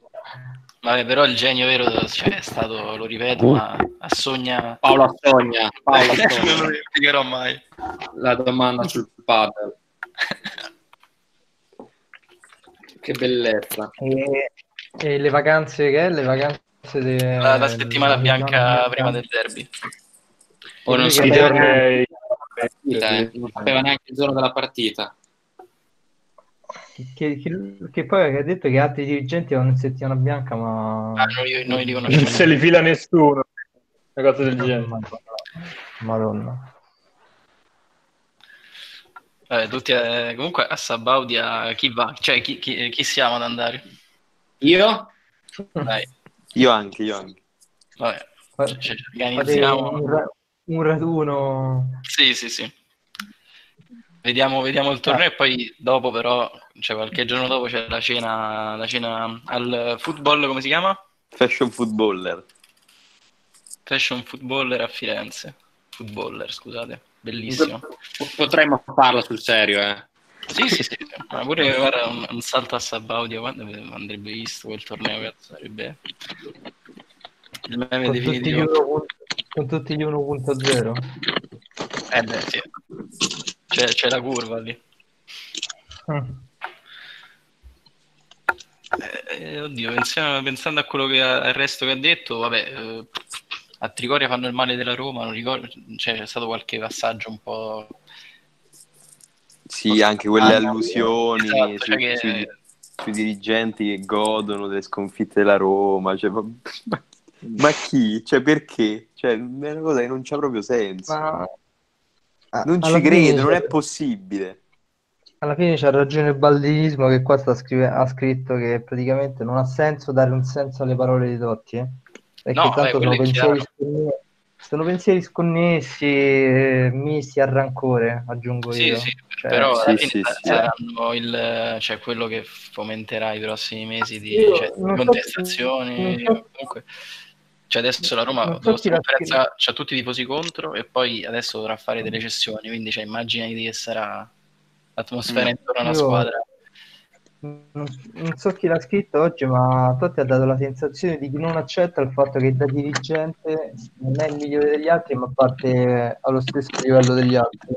Vabbè, però il genio vero cioè, è stato, lo ripeto, ma assogna... Paolo Assogna, Paolo non lo Assogna. dimenticherò mai. la domanda sul paddle. Che bellezza. E, e le vacanze che è? Le vacanze de- La, la settimana bianca prima del derby. O non Lui si eh, non sapeva neanche il giorno della partita. Che, che- che poi ha detto che altri dirigenti vanno in settimana bianca, ma... Ah, noi, noi li Non se li fila nessuno. Una cosa del genere. Madonna. Madonna. Vabbè, tutti, eh, comunque a Sabaudia chi va? Cioè, chi, chi- chi siamo ad andare? Io? Dai, Io anche, io anche. vabbè, Fa- ci- ci fate organizziamo. un, ra- un raduno. Sì, sì, sì. Vediamo, vediamo il torneo e poi dopo però, cioè qualche giorno dopo c'è la cena, la cena al football, come si chiama? Fashion footballer. Fashion Footballer a Firenze. Footballer, scusate. Bellissimo. Potremmo farla sul serio, eh. Sì, sì, sì, ma pure guarda, un, un salto a Sabaudia quando andrebbe visto quel torneo, cazzo, sarebbe il meme Con tutti, gli definitivo. 1. con tutti gli 1.0. Eh beh, sì. C'è, c'è la curva lì. Mm. Eh, oddio, pensiamo- pensando a quello che al resto che ha detto, vabbè, eh, a Trigoria fanno il male della Roma, non ricordo, cioè, c'è stato qualche passaggio un po'... Sì, anche quelle Ah, allusioni esatto, su- cioè che- sui, sui dirigenti che godono delle sconfitte della Roma. Cioè, ma, chi? Cioè, perché? Cioè, è una cosa che non c'ha proprio senso. Ma non alla ci credo, non è possibile. Alla fine c'ha ragione il baldinismo che qua sta scrive- ha scritto che praticamente non ha senso dare un senso alle parole di Totti, eh? perché No, tanto beh, sono pensieri, sconnessi, sono pensieri sconnessi, eh, misti a rancore, aggiungo Sì, io. sì, Cioè, però alla sì, fine sì, sì. saranno il, cioè, quello che fomenterà i prossimi mesi di Io cioè, non so- contestazioni. non so- Comunque, cioè adesso la Roma conferenza c'ha tutti i tifosi contro e poi adesso dovrà fare delle cessioni, quindi cioè, immaginati che sarà l'atmosfera Mm. intorno alla Io- squadra. Non, non so chi l'ha scritto oggi, ma Totti ha dato la sensazione di chi non accetta il fatto che da dirigente non è il migliore degli altri, ma parte allo stesso livello degli altri.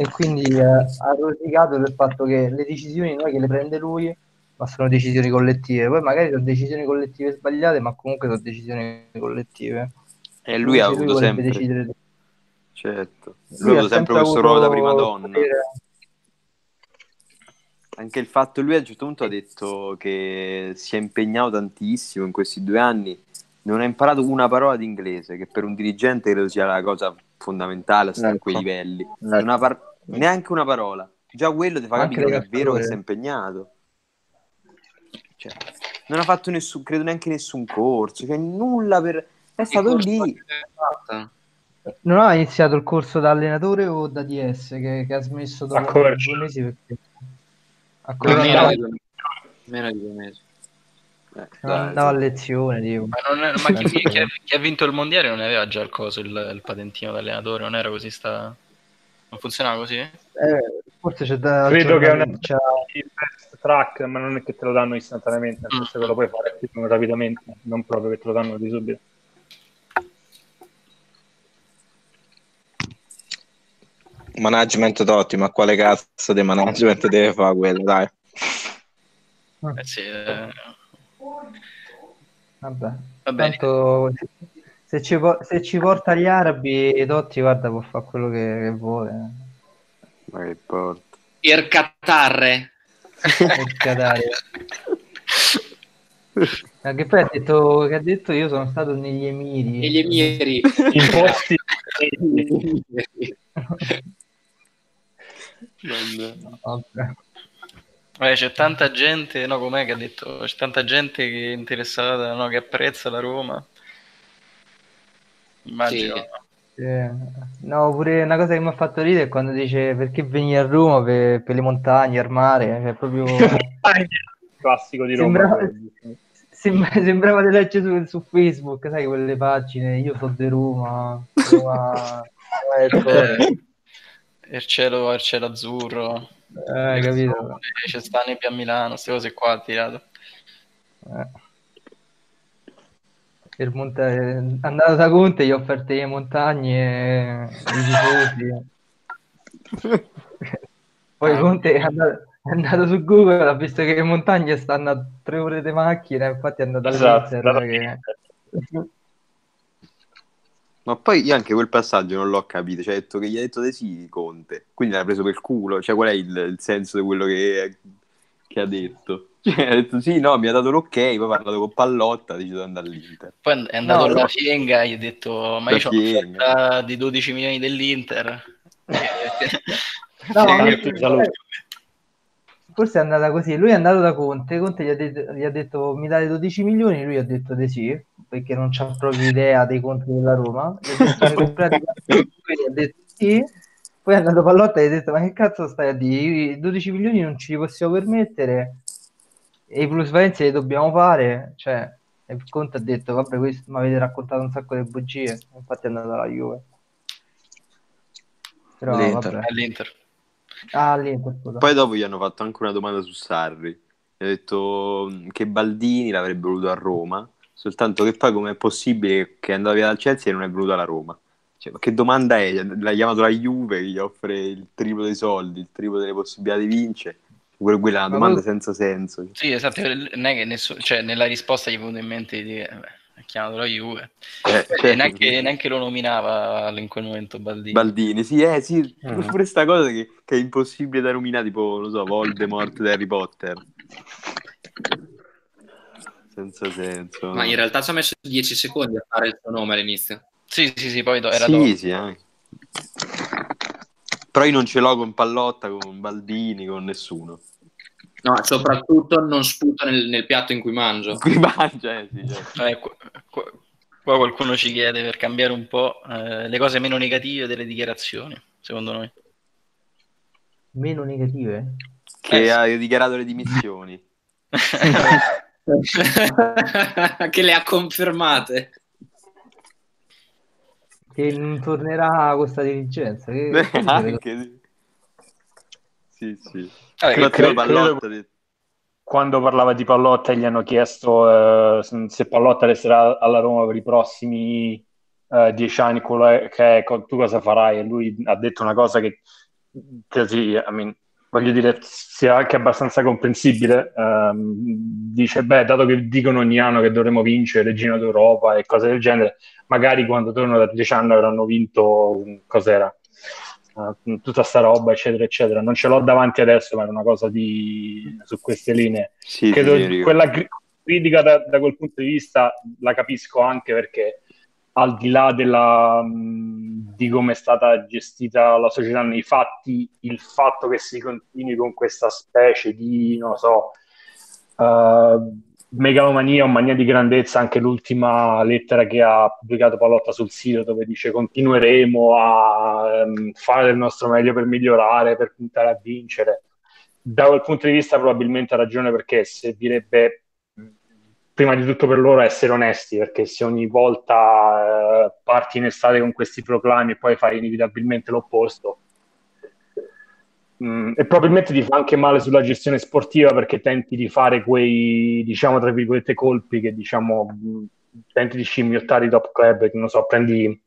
E quindi eh, ha rosicato del fatto che le decisioni non è che le prende lui, ma sono decisioni collettive. Poi magari sono decisioni collettive sbagliate, ma comunque sono decisioni collettive. E lui ha avuto vorrebbe sempre, decidere- certo, lui lui ha avuto sempre questo ruolo da prima donna. potere- Anche il fatto, lui a un certo punto ha detto che si è impegnato tantissimo in questi due anni, non ha imparato una parola di inglese, che per un dirigente credo sia la cosa fondamentale a stare a Ecco. quei livelli. Ecco. Ha par- neanche una parola. Già quello ti fa Anche capire che è vero che si è impegnato. Cioè, non ha fatto nessun, credo neanche nessun corso, cioè nulla per... È stato lì. Non ha iniziato il corso da allenatore o da DS che, che ha smesso dopo due mesi perché a meno, di due, meno di due mesi. Eh, non andava a lezione, tipo. Ma, non è- ma chi, chi ha, chi ha vinto il mondiale non aveva già il coso, il, il patentino da allenatore, non era così sta... Non funzionava così? Eh, forse c'è da Credo che è una c'è- track, ma non è che te lo danno istantaneamente, nel senso che lo puoi fare più rapidamente, non proprio che te lo danno di subito. Management Totti, ma quale cazzo di management deve fare quello, dai. Eh sì, eh, Vabbè. va bene. Tanto se ci, se ci porta gli arabi, Totti guarda può fare quello che, che vuole. Ma che porta. Ircatarre. Ma che poi ha detto, che ha detto io sono stato negli Emiri. E gli emiri. In posti. Vabbè, c'è tanta gente, no, com'è che ha detto? C'è tanta gente che è interessata, no, che apprezza la Roma. Immagino. Sì. Eh, No, pure una cosa che mi ha fatto ridere è quando dice perché venire a Roma per, per le montagne, al mare, cioè proprio classico di Roma. Sembrava- sembra- sembrava di leggere su, su Facebook, sai, quelle pagine, io sono di Roma, Roma, Roma è il cielo, il cielo azzurro. Eh, capito? C'è sta nebbia a Milano, queste cose qua ha tirato. Eh. Il monta- è andato da Conte, gli ha offerto le montagne, i tifosi. Poi Ah. Conte è andato, è andato su Google, ha visto che le montagne stanno a tre ore di macchina, infatti è andato Esatto, all'Inter. che- Ma poi io anche quel passaggio non l'ho capito, cioè ha detto che gli ha detto di sì Conte, quindi l'ha preso per culo, cioè qual è il, il senso di quello che, che ha detto? Cioè, ha detto sì, no, mi ha dato l'ok, poi ha parlato con Pallotta, ha deciso di andare all'Inter. Poi è andato No, alla no. Fienga e gli ha detto ma io ho un'offerta di 12 milioni dell'Inter. No, ti saluto. Forse è andata così. Lui è andato da Conte. Conte gli ha, det- gli ha detto mi date 12 milioni. Lui ha detto di sì perché non c'ha proprio idea dei conti della Roma. Gli ha detto? Lui ha detto sì. Poi è andato Pallotta e gli ha detto: Ma che cazzo stai a dire? I 12 milioni non ci li possiamo permettere. E i plusvalenze li dobbiamo fare. Cioè, e Conte ha detto: Vabbè, questo mi avete raccontato un sacco di bugie. Infatti è andato alla Juve. Però L'Inter. vabbè. All'Inter. Ah, l'Inter, scusa. Poi dopo gli hanno fatto anche una domanda su Sarri. Gli ha detto mm, che Baldini l'avrebbe voluto a Roma, soltanto che poi com'è possibile che andava via dal Chelsea e non è venuto alla Roma? Cioè, ma che domanda è? L'ha chiamato la Juve che gli offre il triplo dei soldi, il triplo delle possibilità di vincere. Pure quella è una Ma domanda voi- senza senso. Sì, esatto, non è che nessuno, cioè, nella risposta gli è venuto in mente di dire, vabbè, ha chiamato la Juve. Eh, E cioè, neanche, neanche lo nominava in quel momento Baldini. Baldini, sì, eh, sì, Mm. pure sta cosa che, che è impossibile da nominare, tipo, non so, Voldemort di Harry Potter. Senza senso. Ma in realtà ci ha messo 10 secondi a fare il suo nome all'inizio. Sì, sì, sì, poi do- era sì, dopo. sì, anche. Però io non ce l'ho con Pallotta, con Baldini, con nessuno. No, soprattutto non sputo nel, nel piatto in cui mangio. Qui mangia, eh, sì, certo. Eh, qua, qua- qua qualcuno ci chiede per cambiare un po' eh, le cose meno negative delle dichiarazioni, secondo noi. Meno negative? Che Eh, sì. ha dichiarato le dimissioni. che le ha confermate. Che non tornerà questa dirigenza. Che... succede? anche sì. Sì, sì. Vabbè, Infatti credo- Pallotta detto- Quando parlava di Pallotta gli hanno chiesto eh, se Pallotta resterà alla Roma per i prossimi eh, dieci anni, quello è- che è, tu cosa farai? E lui ha detto una cosa che, che sì, I mean, voglio dire, sia anche abbastanza comprensibile. Ehm, dice, beh, dato che dicono ogni anno che dovremo vincere il Giro d'Europa e cose del genere, magari quando tornano da dieci anni avranno vinto, cos'era? Eh, tutta sta roba, eccetera, eccetera. Non ce l'ho davanti adesso, ma era una cosa di... su queste linee. Sì, Credo sì, quella cri- critica da, da quel punto di vista la capisco anche perché al di là della, mh, di come è stata gestita la società nei fatti, il fatto che si continui con questa specie di, non so, eh, megalomania o mania di grandezza, anche l'ultima lettera che ha pubblicato Pallotta sul sito dove dice continueremo a ehm, fare del nostro meglio per migliorare, per puntare a vincere. Da quel punto di vista probabilmente ha ragione perché servirebbe prima di tutto per loro essere onesti, perché se ogni volta eh, parti in estate con questi proclami e poi fai inevitabilmente l'opposto, Mm, e probabilmente ti fa anche male sulla gestione sportiva perché tenti di fare quei, diciamo, tra virgolette, colpi che, diciamo, mh, tenti di scimmiottare i top club, che non so, prendi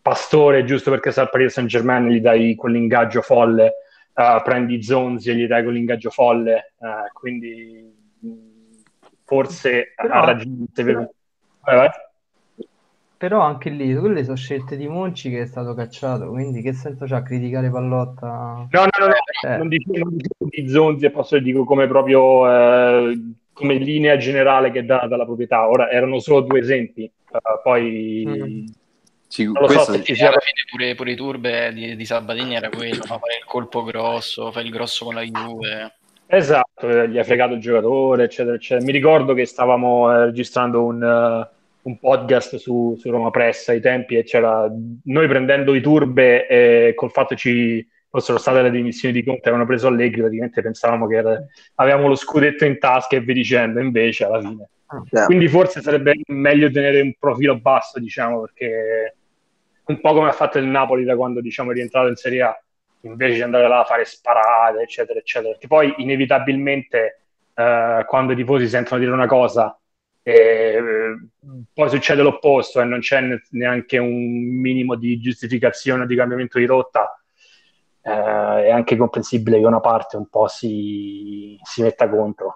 Pastore giusto perché sta al Paris Saint Germain e gli dai quell'ingaggio folle, eh, prendi Zonzi e gli dai quell'ingaggio folle, eh, quindi mh, forse Però- ha se vero- Vai, vai. Però anche lì, quelle sono scelte di Monci che è stato cacciato, quindi che senso c'ha criticare Pallotta? No, no, no, no, Eh. non dico, non dico di Zonzi e posso dico come proprio eh, come linea generale che dà dalla proprietà. Ora erano solo due esempi, eh, poi Mm. Sì, non lo so ci sia alla fine pure, pure i turbe di, di Sabatini era quello, no? fare il colpo grosso, fai il grosso con la Juve. Esatto, eh, gli ha fregato il giocatore, eccetera, eccetera. Mi ricordo che stavamo eh, registrando un, eh, un podcast su, su Roma Press ai tempi e c'era noi prendendo i turbe e col fatto che ci fossero state le dimissioni di Conte, avevano preso Allegri, praticamente pensavamo che era- avevamo lo scudetto in tasca e vi dicendo, invece alla fine. Cioè, Quindi forse sarebbe meglio tenere un profilo basso, diciamo, perché un po' come ha fatto il Napoli da quando diciamo, è rientrato in Serie A, invece di andare là a fare sparate, eccetera, eccetera. Perché poi inevitabilmente eh, quando i tifosi sentono dire una cosa e poi succede l'opposto e non c'è ne- neanche un minimo di giustificazione o di cambiamento di rotta, eh, è anche comprensibile che una parte un po' si, si metta contro.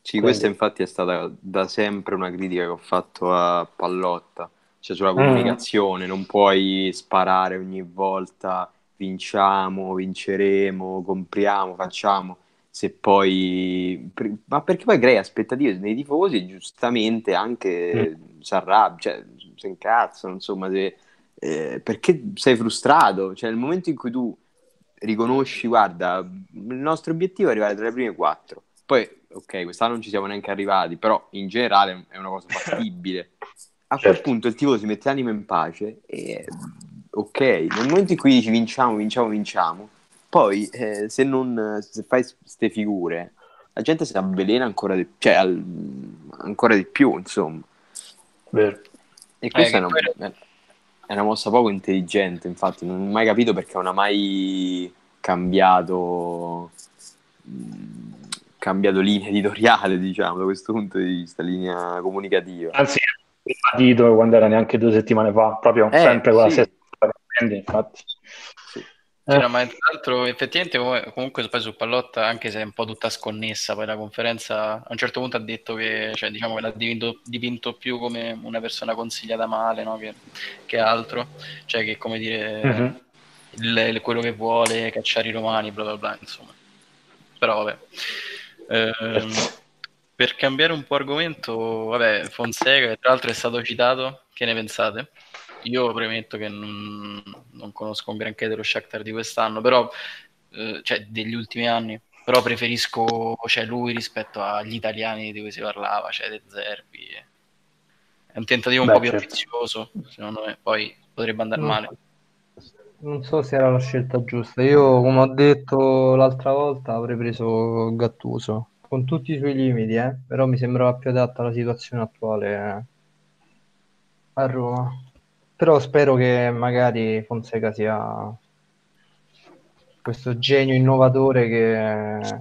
Sì, Quindi- questa infatti è stata da sempre una critica che ho fatto a Pallotta, cioè sulla Mm. comunicazione, non puoi sparare ogni volta vinciamo, vinceremo, compriamo, facciamo, se poi... Ma perché poi crea aspettative nei tifosi e giustamente anche si arrabbia, cioè si incazzano, insomma, se- eh, perché sei frustrato, cioè nel momento in cui tu riconosci, guarda, il nostro obiettivo è arrivare tra le prime quattro. Poi, ok, quest'anno non ci siamo neanche arrivati, però in generale è una cosa fattibile. A quel Certo. punto il tifoso si mette l'anima in pace e ok, nel momento in cui dici vinciamo, vinciamo, vinciamo, poi eh, se non se fai queste figure, la gente si avvelena ancora di, cioè, al- ancora di più, insomma. Vero. E questa che è, una, è una mossa poco intelligente, infatti, non ho mai capito perché non ha mai cambiato, mh, cambiato linea editoriale, diciamo, da questo punto di vista, linea comunicativa. Anzi, ribadito quando era neanche due settimane fa, proprio Eh, sempre con la sì. stessa quindi, infatti. Sì, no, ma tra l'altro effettivamente comunque poi su Pallotta, anche se è un po' tutta sconnessa, poi la conferenza a un certo punto ha detto che, cioè, diciamo che l'ha dipinto, dipinto più come una persona consigliata male, no? che, che altro, cioè che come dire Mhm. il- il- quello che vuole, cacciare i romani, bla bla bla, insomma. Però vabbè. Ehm, per cambiare un po' argomento, vabbè, Fonseca, tra l'altro è stato citato, che ne pensate? Io premetto che non, non conosco un granché dello Shakhtar di quest'anno, però, eh, cioè degli ultimi anni, però preferisco cioè, lui rispetto agli italiani di cui si parlava, cioè De Zerbi. È un tentativo un Beh, po' più certo. ambizioso, secondo me, poi potrebbe andare No. male. Non so se era la scelta giusta. Io, come ho detto l'altra volta, avrei preso Gattuso, con tutti i suoi limiti, eh, però mi sembrava più adatta alla situazione attuale eh, a Roma. Però spero che magari Fonseca sia questo genio innovatore che,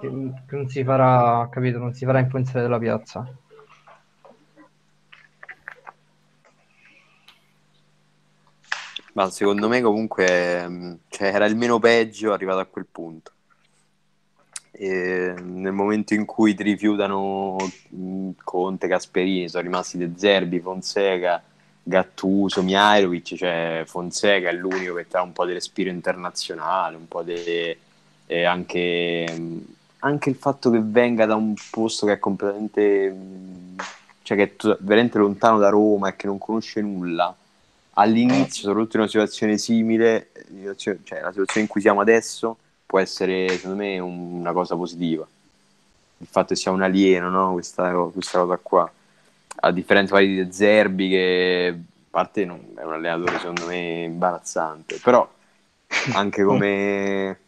che non si farà, capito, non si farà influenzare dalla piazza. Ma secondo me comunque mh, cioè, era il meno peggio arrivato a quel punto. E nel momento in cui ti rifiutano mh, Conte, Gasperini, sono rimasti De Zerbi, Fonseca, Gattuso, Mihailovic, cioè Fonseca è l'unico che ha un po' di respiro internazionale, un po' di e anche, anche il fatto che venga da un posto che è completamente cioè che è to- veramente lontano da Roma e che non conosce nulla all'inizio, soprattutto in una situazione simile, cioè la situazione in cui siamo adesso, può essere secondo me un- una cosa positiva. Il fatto che sia un alieno, no? Questa, questa cosa qua. A differenza magari di Zerbi, che a parte non- è un allenatore secondo me imbarazzante, però anche come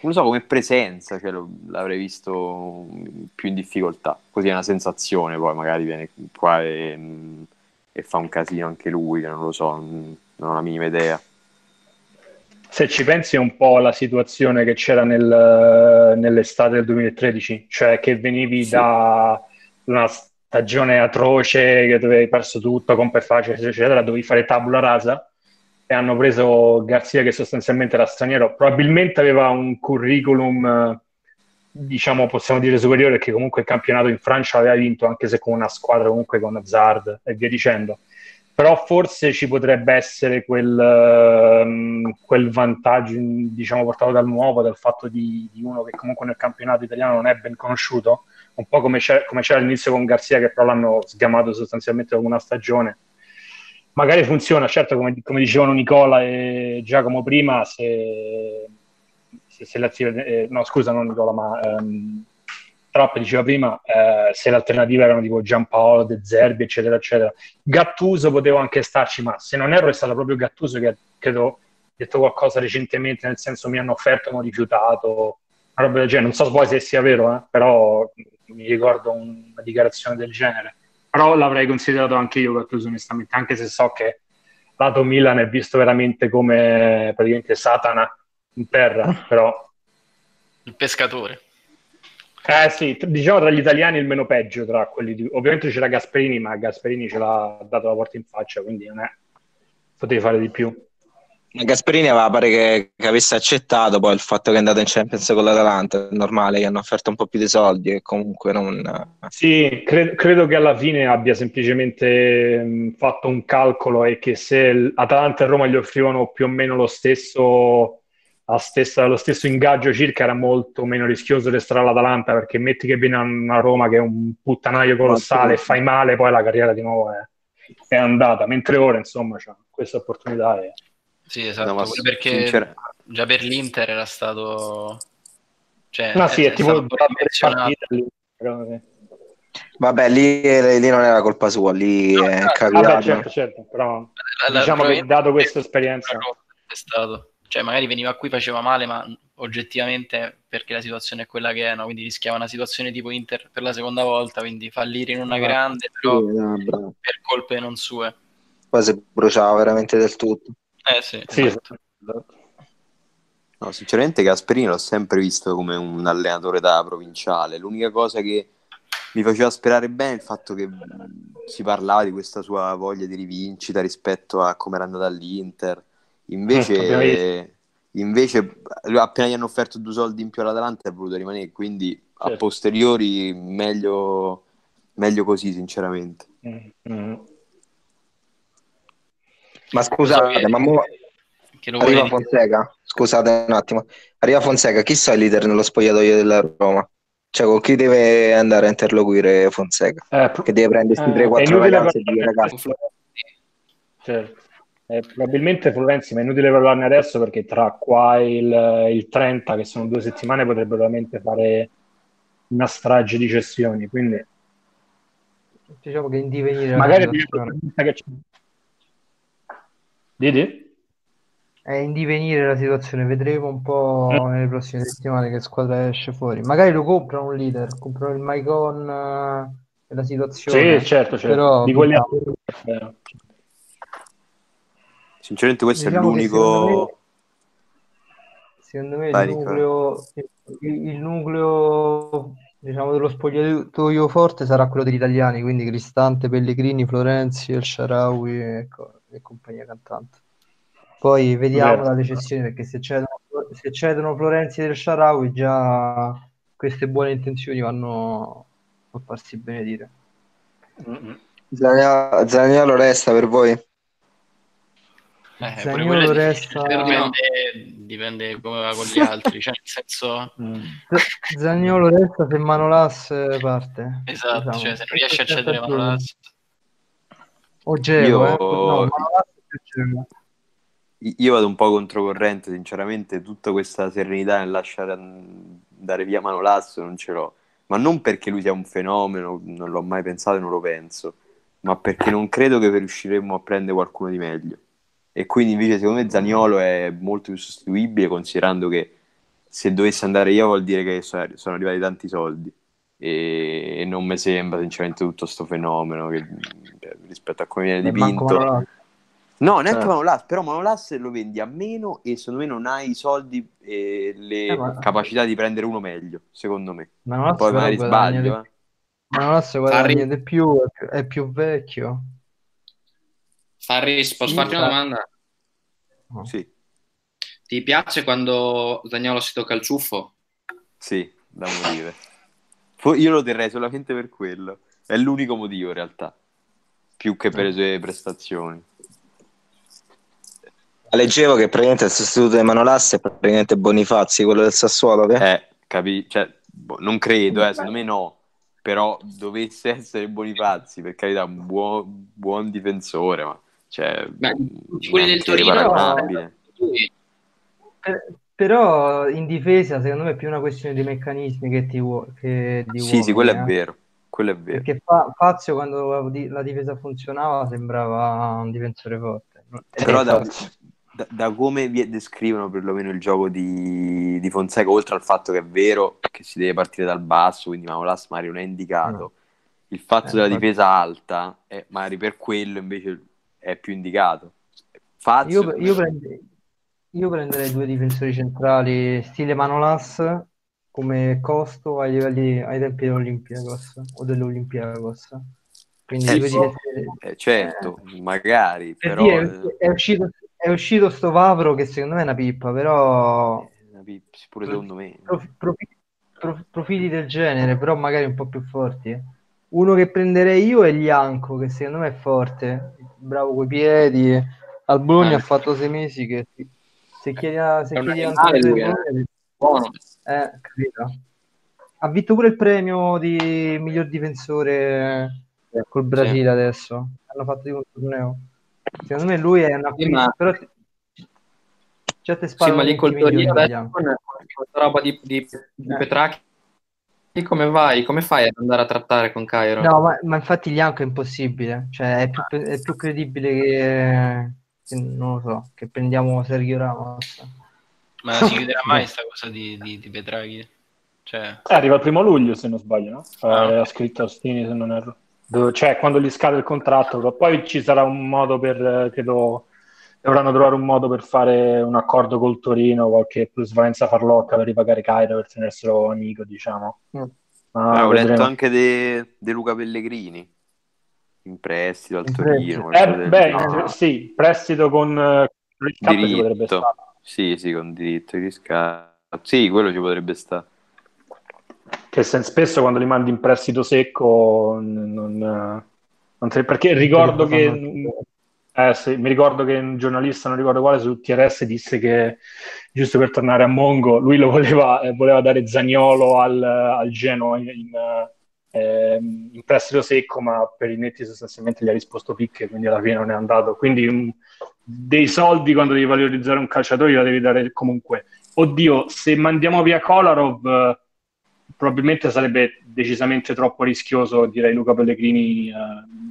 non lo so, come presenza, cioè, lo- l'avrei visto più in difficoltà. Così è una sensazione, poi magari viene qua e, e fa un casino anche lui, che non lo so, non non ho la minima idea. Se ci pensi è un po' la situazione che c'era nel- nell'estate del 2013, cioè che venivi Sì. da una stagione atroce, dove hai perso tutto, con per facile, eccetera, dovevi fare tabula rasa e hanno preso Garzia che sostanzialmente era straniero, probabilmente aveva un curriculum, eh, diciamo, possiamo dire superiore, perché comunque il campionato in Francia aveva vinto, anche se con una squadra comunque con Hazard e via dicendo. Però forse ci potrebbe essere quel, ehm, quel vantaggio, diciamo, portato dal nuovo, dal fatto di, di uno che comunque nel campionato italiano non è ben conosciuto, un po' come, come c'era all'inizio con Garzia, che però l'hanno sgamato sostanzialmente dopo una stagione. Magari funziona, certo, come, come dicevano Nicola e Giacomo prima, se, se, se l'azione- eh, no scusa, non Nicola, ma ehm, Trapp diceva prima, eh, se le alternative erano tipo Giampaolo, De Zerbi, eccetera, eccetera. Gattuso potevo anche starci, ma se non erro è stato proprio Gattuso che credo detto qualcosa recentemente, nel senso mi hanno offerto, mi hanno rifiutato, una roba del genere. Non so poi se sia vero, eh, però mi ricordo un- una dichiarazione del genere. Però l'avrei considerato anche io Gattuso onestamente, anche se so che lato Milan è visto veramente come praticamente Satana in terra, però Il pescatore. eh sì, diciamo tra gli italiani il meno peggio tra quelli di... Ovviamente c'era Gasperini, ma Gasperini ce l'ha dato la porta in faccia, quindi non è... Potevi fare di più. Gasperini aveva pare che, che avesse accettato poi il fatto che è andato in Champions con l'Atalanta, è normale che hanno offerto un po' più di soldi e comunque non... Sì, cre- credo che alla fine abbia semplicemente mh, fatto un calcolo e che se Atalanta e Roma gli offrivano più o meno lo stesso, stessa- lo stesso ingaggio circa, era molto meno rischioso restare all'Atalanta perché metti che viene a Roma che è un puttanaio colossale e fai male, poi la carriera di nuovo è, è andata, mentre ora insomma c'è questa opportunità. E... Sì, esatto, No, perché sincer- già per l'Inter era stato... Cioè, No, sì, è tipo tre menzionato. partite lì, però, sì. Vabbè, lì, lì non era colpa sua, lì No, è no, capitato. Vabbè, certo, certo, però La- la- diciamo che probabilmente dato questa esperienza... è stato. Cioè, magari veniva qui, faceva male, ma oggettivamente perché la situazione è quella che è, no? Quindi rischiava una situazione tipo Inter per la seconda volta, quindi fallire in una Esatto. grande, però Sì, no, per colpe non sue. Poi si bruciava veramente del tutto. Eh sì, Sì, esatto. esatto. No, sinceramente Gasperini l'ho sempre visto come un allenatore da provinciale. L'unica cosa che mi faceva sperare bene è il fatto che si parlava di questa sua voglia di rivincita rispetto a come era andata all'Inter. Invece, invece appena gli hanno offerto due soldi in più all'Atalanta è voluto rimanere, quindi certo. a posteriori meglio, meglio così, sinceramente. Mm-hmm. Ma scusate, ma mo... arriva Fonseca. Scusate un attimo. Arriva Fonseca, chi sa il leader nello spogliatoio della Roma? Cioè, con chi deve andare a interloquire Fonseca? Eh, che deve prendersi eh, 3-4 ragazze di ragazzi. Certo. Eh, probabilmente Florenzi, ma è inutile parlarne adesso perché tra qua e il, il 30, che sono due settimane, potrebbero veramente fare una strage di cessioni. Quindi diciamo che in divenire magari che c'è Didi? È in divenire la situazione, vedremo un po' mm. nelle prossime settimane che squadra esce fuori. Magari lo comprano un leader, comprano il Maicon e la situazione. Sì, certo, certo. Però, di quelli a... Sinceramente questo diciamo è l'unico... Secondo me, secondo me il, nucleo, il, il nucleo diciamo dello spogliatoio forte sarà quello degli italiani, quindi Cristante, Pellegrini, Florenzi, El Sharawi e, e compagnia cantante. Poi vediamo dalle cessioni perché se cedono, se cedono Florenzi del Sharawi già queste buone intenzioni vanno a farsi benedire. Zaniolo resta per voi? Eh, Zaniolo resta... Dipende, dipende, come va con gli altri, cioè nel senso... Mm. Zaniolo resta se Manolas parte. Esatto, diciamo. cioè se non riesce a cedere Manolas... O Geo, Io... eh? No, Geo io vado un po' controcorrente, sinceramente, tutta questa serenità nel lasciare andare via Manolasso non ce l'ho, ma non perché lui sia un fenomeno, non l'ho mai pensato e non lo penso, ma perché non credo che riusciremmo a prendere qualcuno di meglio. E quindi invece secondo me Zaniolo è molto più sostituibile considerando che se dovesse andare io vuol dire che sono, arrivati tanti soldi e, e non mi sembra sinceramente tutto questo fenomeno che, rispetto a come viene dipinto No, neanche eh. Manolas, però Manolas lo vendi a meno e secondo me non hai i soldi e le eh, ma... capacità di prendere uno meglio, secondo me. Manolas Poi magari sbaglio. Di... Eh. Manolas guadagna Farri... di più, è, più, è più vecchio. Farris, posso sì, farti una domanda? Oh. Sì. Ti piace quando Zagnolo si tocca il ciuffo? Sì, da morire. Io lo terrei solamente per quello. È l'unico motivo in realtà, più che per le sue prestazioni. Leggevo che praticamente il sostituto di Manolas è praticamente Bonifazzi, quello del Sassuolo. Che? Eh, capi- cioè, boh, non credo, eh, secondo me no. Però dovesse essere Bonifazzi, per carità, un buon, buon difensore, ma cioè, Beh, quelli del Torino per, però in difesa secondo me è più una questione di meccanismi che, ti che di Sì, sì, quello eh. è vero. Quello è vero. Perché Fazio quando la difesa funzionava sembrava un difensore forte. Però da, da, da, come vi descrivono perlomeno il gioco di, di, Fonseca, oltre al fatto che è vero che si deve partire dal basso, quindi Manolas magari non è indicato, no. il fatto eh, della infatti... difesa alta, è, magari per quello invece è più indicato. Fazio, io, io, prende, io, prenderei due difensori centrali stile Manolas come costo ai livelli ai tempi dell'Olympiacos o dell'Olympiacos. Quindi eh, sì, eh, certo, eh, magari, però... Dire, è, uscito, è uscito sto Vavro che secondo me è una pippa, però... Eh, una pippa, pure secondo me. Prof, profili, prof, profili del genere, però magari un po' più forti. Uno che prenderei io è Lianco, che secondo me è forte, bravo coi piedi. Al Bologna ah, ha fatto sei mesi che se chiedi, se chiedi anche lui, eh. buono. Eh, capito. Ha vinto pure il premio di miglior difensore col Brasile sì. adesso. Hanno fatto di un torneo. Secondo me lui è una sì, ma... però certe spalle sì, ma lì col Torino con questa roba di, di, di eh. Petracchi come vai? Come fai ad andare a trattare con Cairo? No, ma, ma infatti Lianco è impossibile, cioè è più, è più credibile che, che, non lo so, che prendiamo Sergio Ramos. Ma si chiuderà mai questa cosa di, di, di Petraghi? Cioè... Eh, arriva il primo luglio se non sbaglio, no? Ah. Eh, ha scritto Ostini se non erro cioè quando gli scade il contratto, poi ci sarà un modo per, credo, Dovranno trovare un modo per fare un accordo col Torino, qualche plusvalenza farlocca per ripagare Cairo per tenerselo amico, diciamo. Mm. Ma Ah, ho vedremo. letto anche di Luca Pellegrini in prestito al In Torino. Eh, beh, in- sì, prestito con eh, riscatto ci potrebbe stare. Sì, sì, con diritto di riscatto. Sì, quello ci potrebbe stare. Che se- spesso quando li mandi in prestito secco non, non, te- perché ricordo che eh, sì, mi ricordo che un giornalista, non ricordo quale, su TRS disse che giusto per tornare a Mongo, lui lo voleva, eh, voleva dare Zagnolo al, al Genoa in, in, eh, in prestito secco, ma per i netti sostanzialmente gli ha risposto picche, quindi alla fine non è andato. Quindi um, dei soldi quando devi valorizzare un calciatore gliela devi dare comunque. Oddio, se mandiamo via Kolarov eh, probabilmente sarebbe decisamente troppo rischioso, direi Luca Pellegrini eh,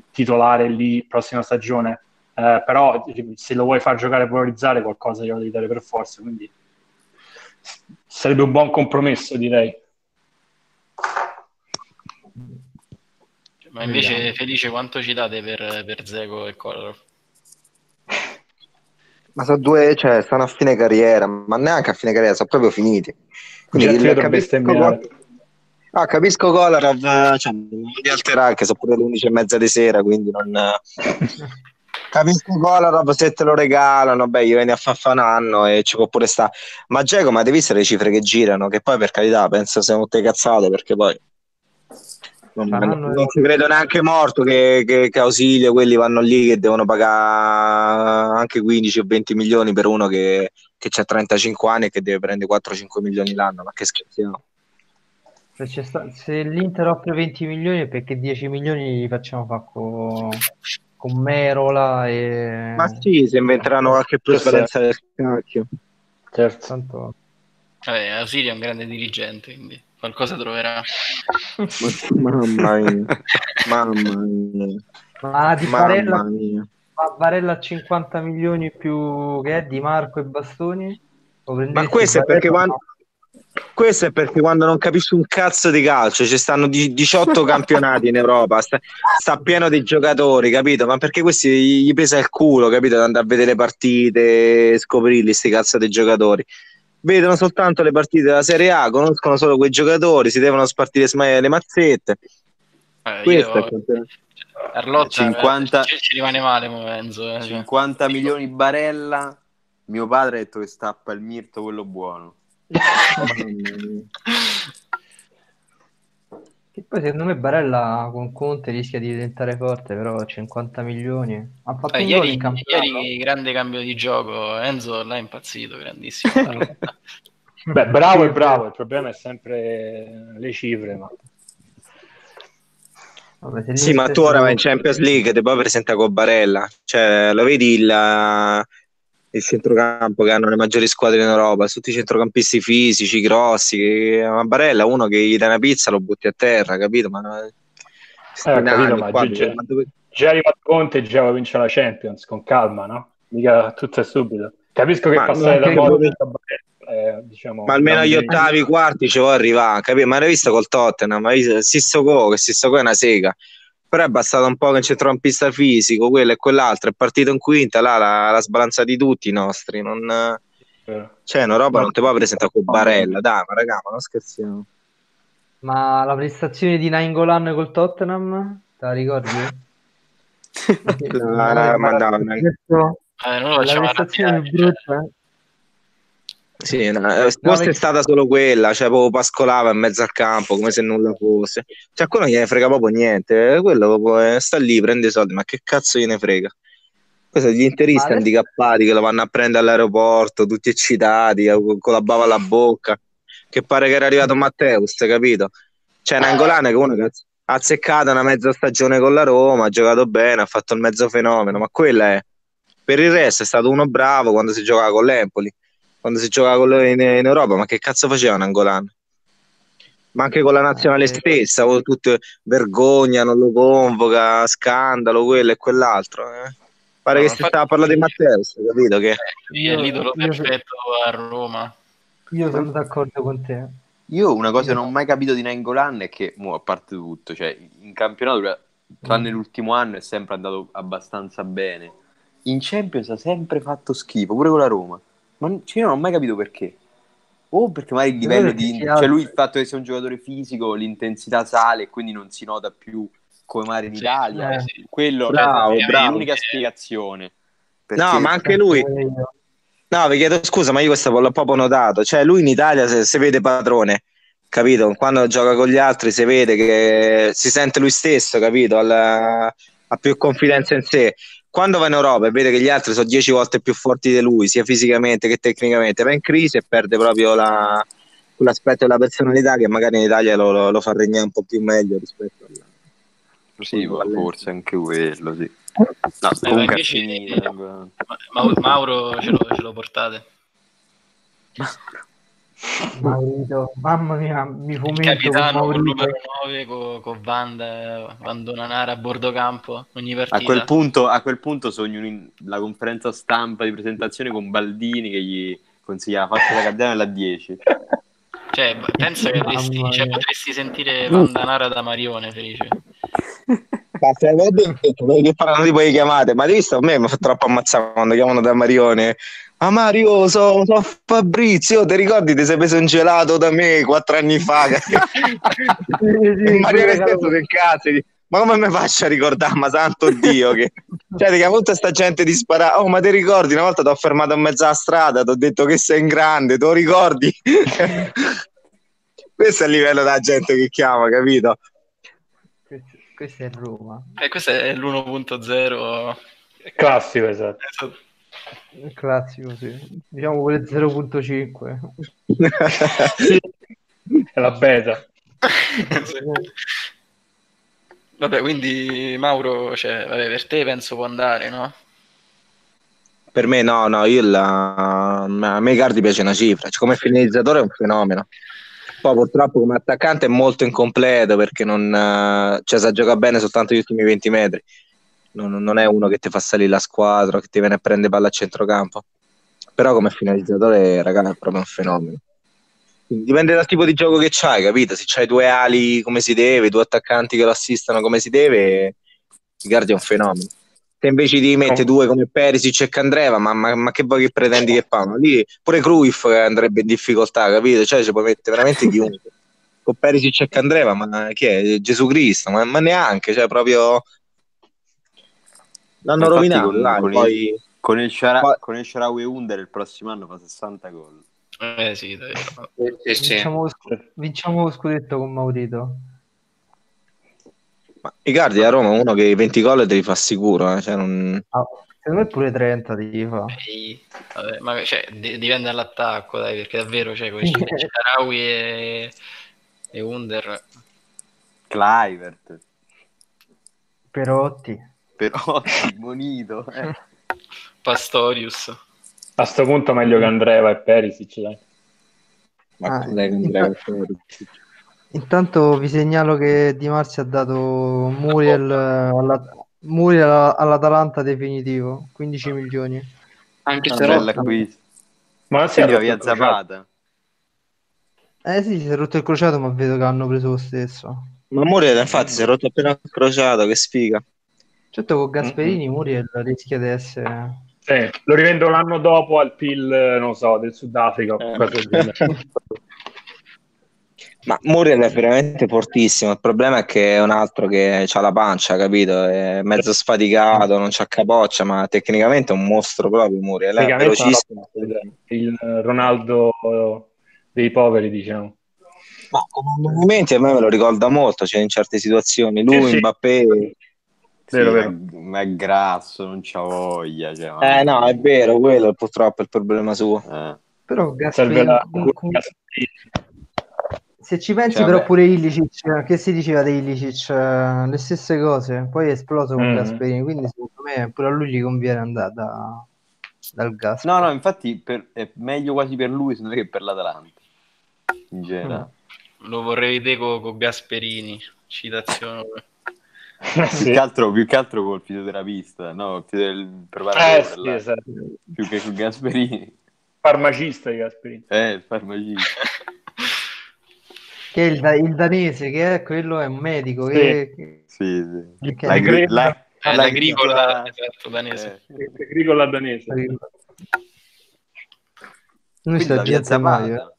titolare lì prossima stagione. Eh, però se lo vuoi far giocare e valorizzare qualcosa glielo devi dare per forza, quindi sarebbe un buon compromesso, direi. Ma invece. Felice quanto ci date per, per Zego e Kolarov? Ma sono due, cioè, stanno a fine carriera, ma neanche a fine carriera, sono proprio finiti. Quindi vedo capisco, bestemmiare. ah, capisco Kolarov, cioè, non di alterare, che sono pure le 11 e mezza di sera, quindi non... Capisco Kolarov se te lo regalano, beh, gli vieni a fare un anno e ci può pure stare. Ma Geco, ma devi visto le cifre che girano? Che poi per carità penso siano tutte cazzate perché poi non, Saranno- non ci credo neanche morto che, che, che Ausilio quelli vanno lì che devono pagare anche 15 o 20 milioni per uno che, che ha 35 anni e che deve prendere 4-5 milioni l'anno. Ma che scherziamo? Se, c'è sta- se l'Inter offre 20 milioni è perché 10 milioni li facciamo fare con, con Merola e... Ma sì, si inventeranno qualche plusvalenza del cacchio. Certo. Tanto... Vabbè, Ausilio è un grande dirigente, quindi qualcosa troverà. Mamma mia, mamma mia, Ma di mamma Barella, mia. ma Barella a 50 milioni più che è Di Marco e Bastoni? Ma questo è perché quando, questo è perché quando non capisci un cazzo di calcio ci stanno di- 18 campionati in Europa, sta, sta pieno di giocatori, capito? Ma perché questi gli pesa il culo, capito? Andare a vedere le partite, scoprirli, sti cazzo di giocatori. Vedono soltanto le partite della Serie A, conoscono solo quei giocatori, si devono spartire le mazzette. Eh, Questo è io, il campionato. Arlotta 50 ci, ci rimane male mo, Enzo. eh, cioè. 50 milioni barella. Mio padre ha detto che stappa il mirto quello buono. Che poi secondo me Barella con Conte rischia di diventare forte, però 50 milioni. Ha fatto Eh, ieri, ieri grande cambio di gioco, Enzo là è impazzito, grandissimo. Beh, bravo e bravo, il problema è sempre le cifre, ma Vabbè, Sì, ma tu ora vai in Champions League e poi presenta con Barella. Cioè, lo vedi il, il centrocampo che hanno le maggiori squadre in Europa, tutti i centrocampisti fisici, grossi. Che, ma Barella, uno che gli dà una pizza, lo butti a terra, capito? Ma, Eh, ho capito, ma qua, già- dove- già è arrivato Conte e già vince la Champions, con calma, no? Mica tutto è subito. Capisco che Ma passare da Modric a è, diciamo... ma almeno agli ottavi, quarti ci vuoi arrivare, capito? Ma l'hai visto col Tottenham? Ma visto Sissoko, che Sissoko è una sega. Però è bastato un po' che un centrocampista fisico, quello e quell'altro, è partito in quinta, là l'ha, l'ha sbalanzati tutti i nostri. Non... Cioè, una roba non ti puoi presentare con Barella, dai, ma raga, ma non scherziamo. Ma la prestazione di Nainggolan col Tottenham, te la ricordi? La- ma no, no. Questo- Eh, non lo la facciamo prestazione brutta, eh. Sì, no, eh, forse è stata solo quella, cioè proprio pascolava in mezzo al campo come se nulla fosse. Cioè, quello gliene frega proprio niente, eh, quello proprio, eh, sta lì, prende i soldi, ma che cazzo gliene frega? Questo gli interisti adesso- handicappati che lo vanno a prendere all'aeroporto, tutti eccitati, con la bava alla bocca, che pare che era arrivato Matteus, capito? C'è Nangolano che uno che ha azzeccato una mezza stagione con la Roma, ha giocato bene, ha fatto il mezzo fenomeno, ma quella è... Per il resto è stato uno bravo quando si giocava con l'Empoli quando si giocava con lui in, in Europa, ma che cazzo faceva Nangolan? Ma anche con la nazionale Eh, stessa, con tutte vergogna, non lo convoca, scandalo, quello e quell'altro. eh. Pare No, che si stava a parlare di Matteus, capito? Che è l'idolo Io- perfetto a Roma. Io sono d'accordo con te. Io una cosa che non ho mai capito di Nainggolan è che, mo, a parte tutto, cioè, in campionato, tranne Mm. l'ultimo anno, è sempre andato abbastanza bene. in Champions ha sempre fatto schifo, pure con la Roma. Ma cioè, io non ho mai capito perché. O perché magari il livello di... Cioè lui il fatto che sia un giocatore fisico, l'intensità sale e quindi non si nota più come magari in Italia. eh. Quello Bravo, è, è bravo. l'unica spiegazione. No, Perché- ma anche lui, no, vi chiedo scusa, ma io questo l'ho proprio notato. Cioè, lui in Italia se, se vede padrone, capito? Quando gioca con gli altri si vede che si sente lui stesso, capito? Al- ha più confidenza in sé. Quando va in Europa e vede che gli altri sono dieci volte più forti di lui, sia fisicamente che tecnicamente, va in crisi e perde proprio la- quell'aspetto della personalità che magari in Italia lo, lo- lo fa regnare un po' più meglio rispetto al Sì, ma forse anche quello, sì. No, comunque invece- Mauro ce lo, ce lo portate? Maurito, mamma mia, mi Il fomento con capitano con Maurito. numero 9 con, con Vanda, Vandonanara a bordo campo ogni A partita. quel punto, a quel punto sogno un- la conferenza stampa di presentazione con Baldini che gli consiglia la faccia da Cardinale alla 10. Cioè, pensa che avresti- cioè, potresti sentire Vandanara da Marione felice. Ma se detto che parlano tipo di chiamate, ma hai visto a me mi fa troppo ammazzare quando chiamano da Marione. Ah Mario, sono so Fabrizio, ti ricordi ti sei preso un gelato da me quattro anni fa? E Marione stesso del cazzo, ma come mi faccio a ricordare, ma santo Dio che... Cioè, ti chiama tutta sta gente disparata. Oh, ma ti ricordi? Una volta ti ho fermato in mezzo alla strada, ti ho detto che sei in grande, te lo ricordi? Questo è il livello della gente che chiama, capito? Questo, è Roma. E questo è l'1.0. Classico, esatto. Esatto. Il classico, sì. Diciamo quelle 0.5. È la beta. Sì. Vabbè, quindi Mauro, cioè, vabbè, per te penso può andare, no? Per me no, no, io la... a me Icardi piace una cifra, cioè, come finalizzatore è un fenomeno. Poi purtroppo come attaccante è molto incompleto perché non eh, cioè, sa giocare bene soltanto gli ultimi 20 metri. Non, non è uno che ti fa salire la squadra, che ti viene a prendere palla a centrocampo. Però come finalizzatore, ragazzi, è proprio un fenomeno. Quindi dipende dal tipo di gioco che c'hai, capito? Se c'hai due ali come si deve, due attaccanti che lo assistono come si deve, Icardi è un fenomeno. Se invece ti metti due come Perisic e Candreva, ma, ma, ma che vuoi che pretendi che fanno? Lì pure Cruyff andrebbe in difficoltà, capito? Cioè ci puoi mettere veramente chiunque. Con Perisic e Candreva, ma chi è? Gesù Cristo, ma, ma neanche, cioè proprio... L'hanno Infatti rovinato, con- dai, con il- poi... Con il, Shara- Poi- con il Sharawi Under il prossimo anno fa 60 gol. Eh sì, dai. Sì, sì. Vinciamo, lo scu- vinciamo lo scudetto con Maurito. Ma Icardi a Roma uno che i 20 gol te li fa sicuro, eh, cioè non... Ah, secondo me pure 30 ti fa. Ehi, vabbè, ma cioè, di- dipende dall'attacco, dai, perché davvero cioè, con Sharawi e, e Under Clivert, Perotti. Però Monito. Eh. Pastorius. A sto punto meglio che Andreva e Perisic, dai. Ma Ah, lei inta- deve fare. Intanto vi segnalo che Di Marzio ha dato Muriel alla, Muriel alla- all'Atalanta definitivo, 15 milioni. Anche Una se bella no, acquisto. Ma si è via? Zapata. Eh sì, si è rotto il crociato, ma vedo che hanno preso lo stesso. Ma Muriel infatti si è rotto appena il crociato, che sfiga. Certo con Gasperini Muriel rischia di essere... Sì, lo rivendo l'anno dopo al PIL, non so, del Sudafrica Eh. Ma Muriel è veramente fortissimo. Il problema è che è un altro che ha la pancia, capito? È mezzo sfaticato, non c'ha capoccia, ma tecnicamente è un mostro proprio Muriel. È Tecnicamente velocissimo. Il Ronaldo dei poveri, diciamo. Ma come movimenti a me me lo ricorda molto, cioè in certe situazioni. Lui, Sì, sì. Mbappé. Sì, Vero, ma- vero. Ma è grasso, non c'ha voglia. Cioè, ma- Eh no, è vero, quello purtroppo è il problema suo. Eh. Però Serve Gasperini... la com- Se ci pensi Cioè, però vabbè. pure Ilicic, che si diceva di Ilicic, eh, le stesse cose, poi è esploso con Mm. Gasperini, quindi secondo me pure a lui gli conviene andare da- dal gas. No, no, infatti per- è meglio quasi per lui secondo me che per l'Atalanta. In generale. Lo vorrei vedere con, con Gasperini. Citazione. Sì. Più, che altro, più che altro col fisioterapista, no? Più del Eh preparatore, sì, esatto. più che con Gasperini. Farmacista di Gasperini. Eh, il farmacista. Che è il, il danese, che è quello è un medico, che, che- Sì, sì. che- La, Gre- la- Eh, La l'agricola, esatto, danese. Eh, Agricola danese. Noi sta via eh. Zapata.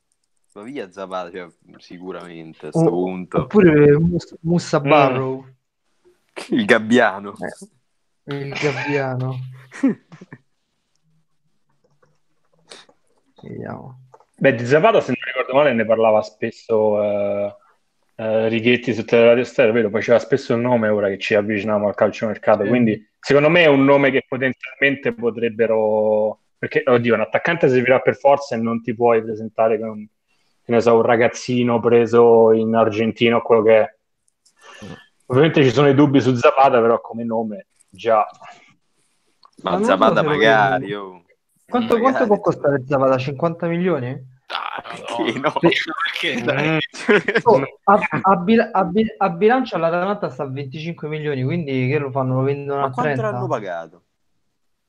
La via Zapata, cioè, sicuramente a sto O- punto. Oppure Mus- Mussa Mm. Il gabbiano. il gabbiano. Vediamo. Beh, di Zapata, se non ricordo male, ne parlava spesso eh, eh, Righetti su Teleradio Stereo, vero? Faceva spesso il nome ora che ci avviciniamo al calciomercato, Sì. quindi secondo me è un nome che potenzialmente potrebbero... Perché, oddio, un attaccante servirà per forza e non ti puoi presentare con, che ne so, un ragazzino preso in Argentina o quello che è. Ovviamente ci sono i dubbi su Zapata, però come nome già... Ma Ma Zapata magari, oh. Quanto, Magari. quanto può costare Zapata? 50 milioni? Ah, Perché no? Perché? Mm. Oh, a, a bil- a bil- a bilancio l'Atalanta sta a 25 milioni, quindi che lo fanno? Lo vendono Ma a quanto 30? l'hanno pagato?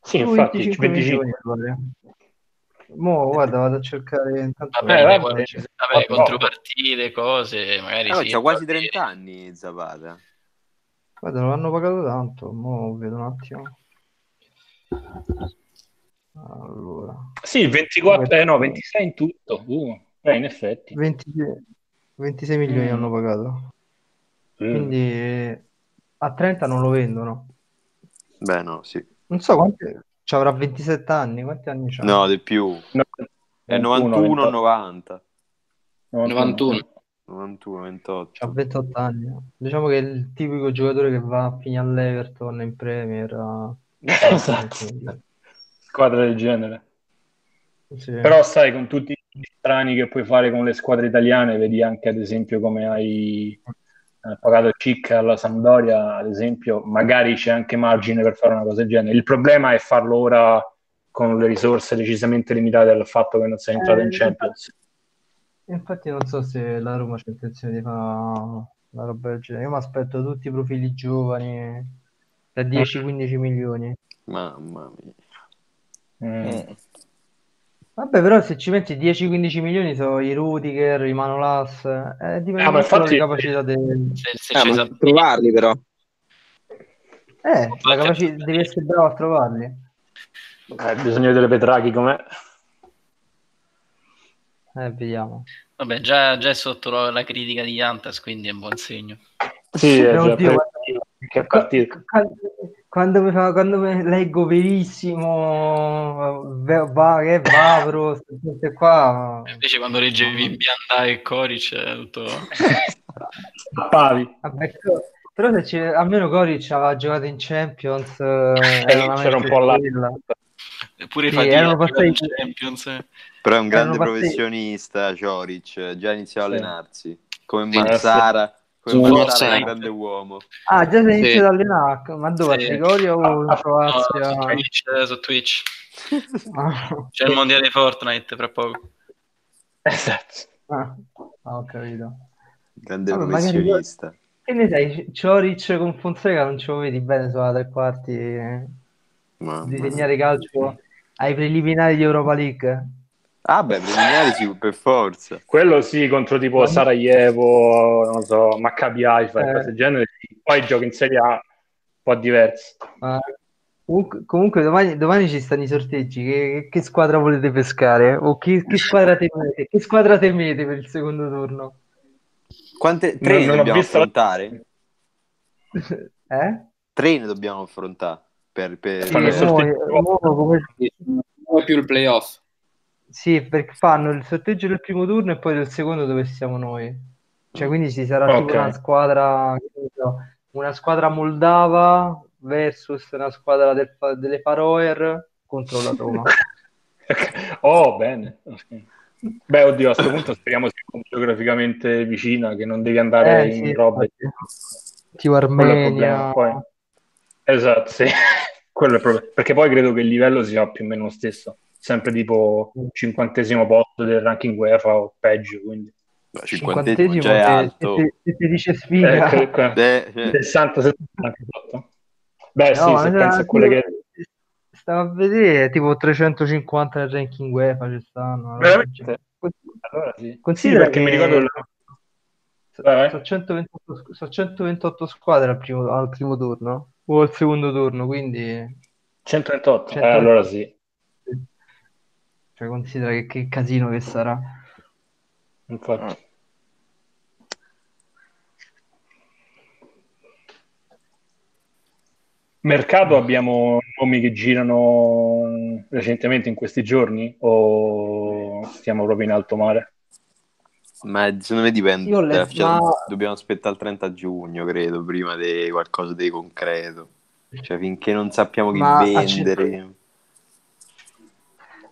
Sì, infatti, 25 25. milioni. Mo, guarda, vado a cercare intanto. Vabbè, vabbè. cose- vabbè, Oh, contropartite, cose, magari ma sì. c'ha quasi poi- 30 anni Zapata. Guarda, lo hanno pagato tanto. Mo vedo un attimo. Allora, Sì, 24, eh no, 26 in tutto. Uh, eh, in effetti. 26, 26 milioni Mm. hanno pagato. Mm. Quindi eh, a 30 non lo vendono. Beh, no, sì. Non so quanti. Ci avrà 27 anni. Quanti anni c'ha? No, di più. No, È 91, 91 28. 90. 91. 91, 28. C'ha 28 anni. Diciamo che è il tipico giocatore che va a finire all'Everton in Premier. a- Esatto. Squadra del genere. Sì. Però sai, con tutti gli strani che puoi fare con le squadre italiane, vedi anche ad esempio come hai eh, pagato Cic alla Sampdoria, ad esempio, magari c'è anche margine per fare una cosa del genere. Il problema è farlo ora con le risorse decisamente limitate dal fatto che non sei entrato in Eh, Champions. Infatti non so se la Roma c'ha intenzione di fare una roba del genere. Io mi aspetto tutti i profili giovani da 10-15 milioni. Mamma mia. Mm. Vabbè, però se ci metti 10-15 milioni sono i Rudiger, i Manolas, eh, dipende Ah, ma infatti- dalla capacità se Ah, sa- trovarli però. Eh, la capacità... devi essere bravo a trovarli. Eh, bisogna vedere Petrachi com'è. Eh, vediamo. Vabbè, già, già è sotto la, la critica di Jantas, quindi è un buon segno. Sì, è Oddio, già guarda- che partita. Quando, quando mi fa, quando mi leggo verissimo, ve- va, che Vavro, queste qua, Invece quando leggevi Bianda e Coric è tutto... Pavi. vabbè, però se ci- almeno Coric aveva giocato in Champions, eh, era una c'era un po' là. stella. Pure Sì, fatica erano giocare in passati- Champions. eh. Però è un grande passati- professionista, Cioric. Già iniziò a Sì. allenarsi. Come Sì. Mazzara. Come Sì. Sì. un grande uomo. Ah, già sei Sì. iniziato ad allenare, ma dove? Sì. Trigoria o in Ah, No, Croazia? su Twitch, eh, su Twitch. Ah, C'è il mondiale di Fortnite fra poco. Esatto. ah, ho capito. Grande magari- professionista. Che ne sai, Cioric con Fonseca non ce lo vedi bene sulla tre quarti eh, Mamma di mia. segnare calcio ai preliminari di Europa League? Ah, beh, preliminari sì, per forza. Quello sì, contro tipo Sarajevo, non so, Maccabi Haifa Eh. cose del genere. Poi giochi in Serie A un po' diverso. Ma comunque, comunque domani, domani ci stanno i sorteggi. Che, che squadra volete pescare? O che, che squadra temete? Che squadra temete per il secondo turno? Quante tre Non- ne dobbiamo visto la- affrontare? Eh? Tre ne dobbiamo affrontare. Per, per... Sì, mo- sorteggio. mo come- Non è più il playoff. Sì, perché fanno il sorteggio del primo turno e poi del secondo dove siamo noi. Cioè, quindi ci sarà tipo Ok. una squadra, una squadra moldava versus una squadra del delle Faroer contro la Roma. Oh, bene. Beh, oddio, a questo punto speriamo sia geograficamente vicina, che non devi andare Eh, in sì, infatti. Tipo Quello è il Armenia. problema. Poi... Esatto, sì. Quello è il problema. Perché poi credo che il livello sia più o meno lo stesso. Sempre tipo cinquantesimo posto del ranking UEFA o peggio, quindi... Cinquantesimo Cinquantesimo, già è se- alto. se, se ti dice Eh, sfiga. Eh, eh. 60, 70, 78. Beh, No, sì, se pensi a quelle tipo- che... Stavo a vedere tipo 350 nel ranking UEFA ci stanno. Veramente? Allora sì. Sì, Considera perché mi che- ricordo... il- Vai, vai. Sono 128, so 128 squadre al primo, al primo turno. o al secondo turno, quindi 138, 138. Eh, allora sì. Cioè, considera che, che casino che sarà. Infatti. Mercato abbiamo nomi che girano recentemente in questi giorni o stiamo proprio in alto mare? Ma secondo me dipende. Io ho letto- Cioè, ma- Dobbiamo aspettare il 30 giugno, credo, prima di qualcosa di concreto. Cioè, finché non sappiamo chi Ma vendere.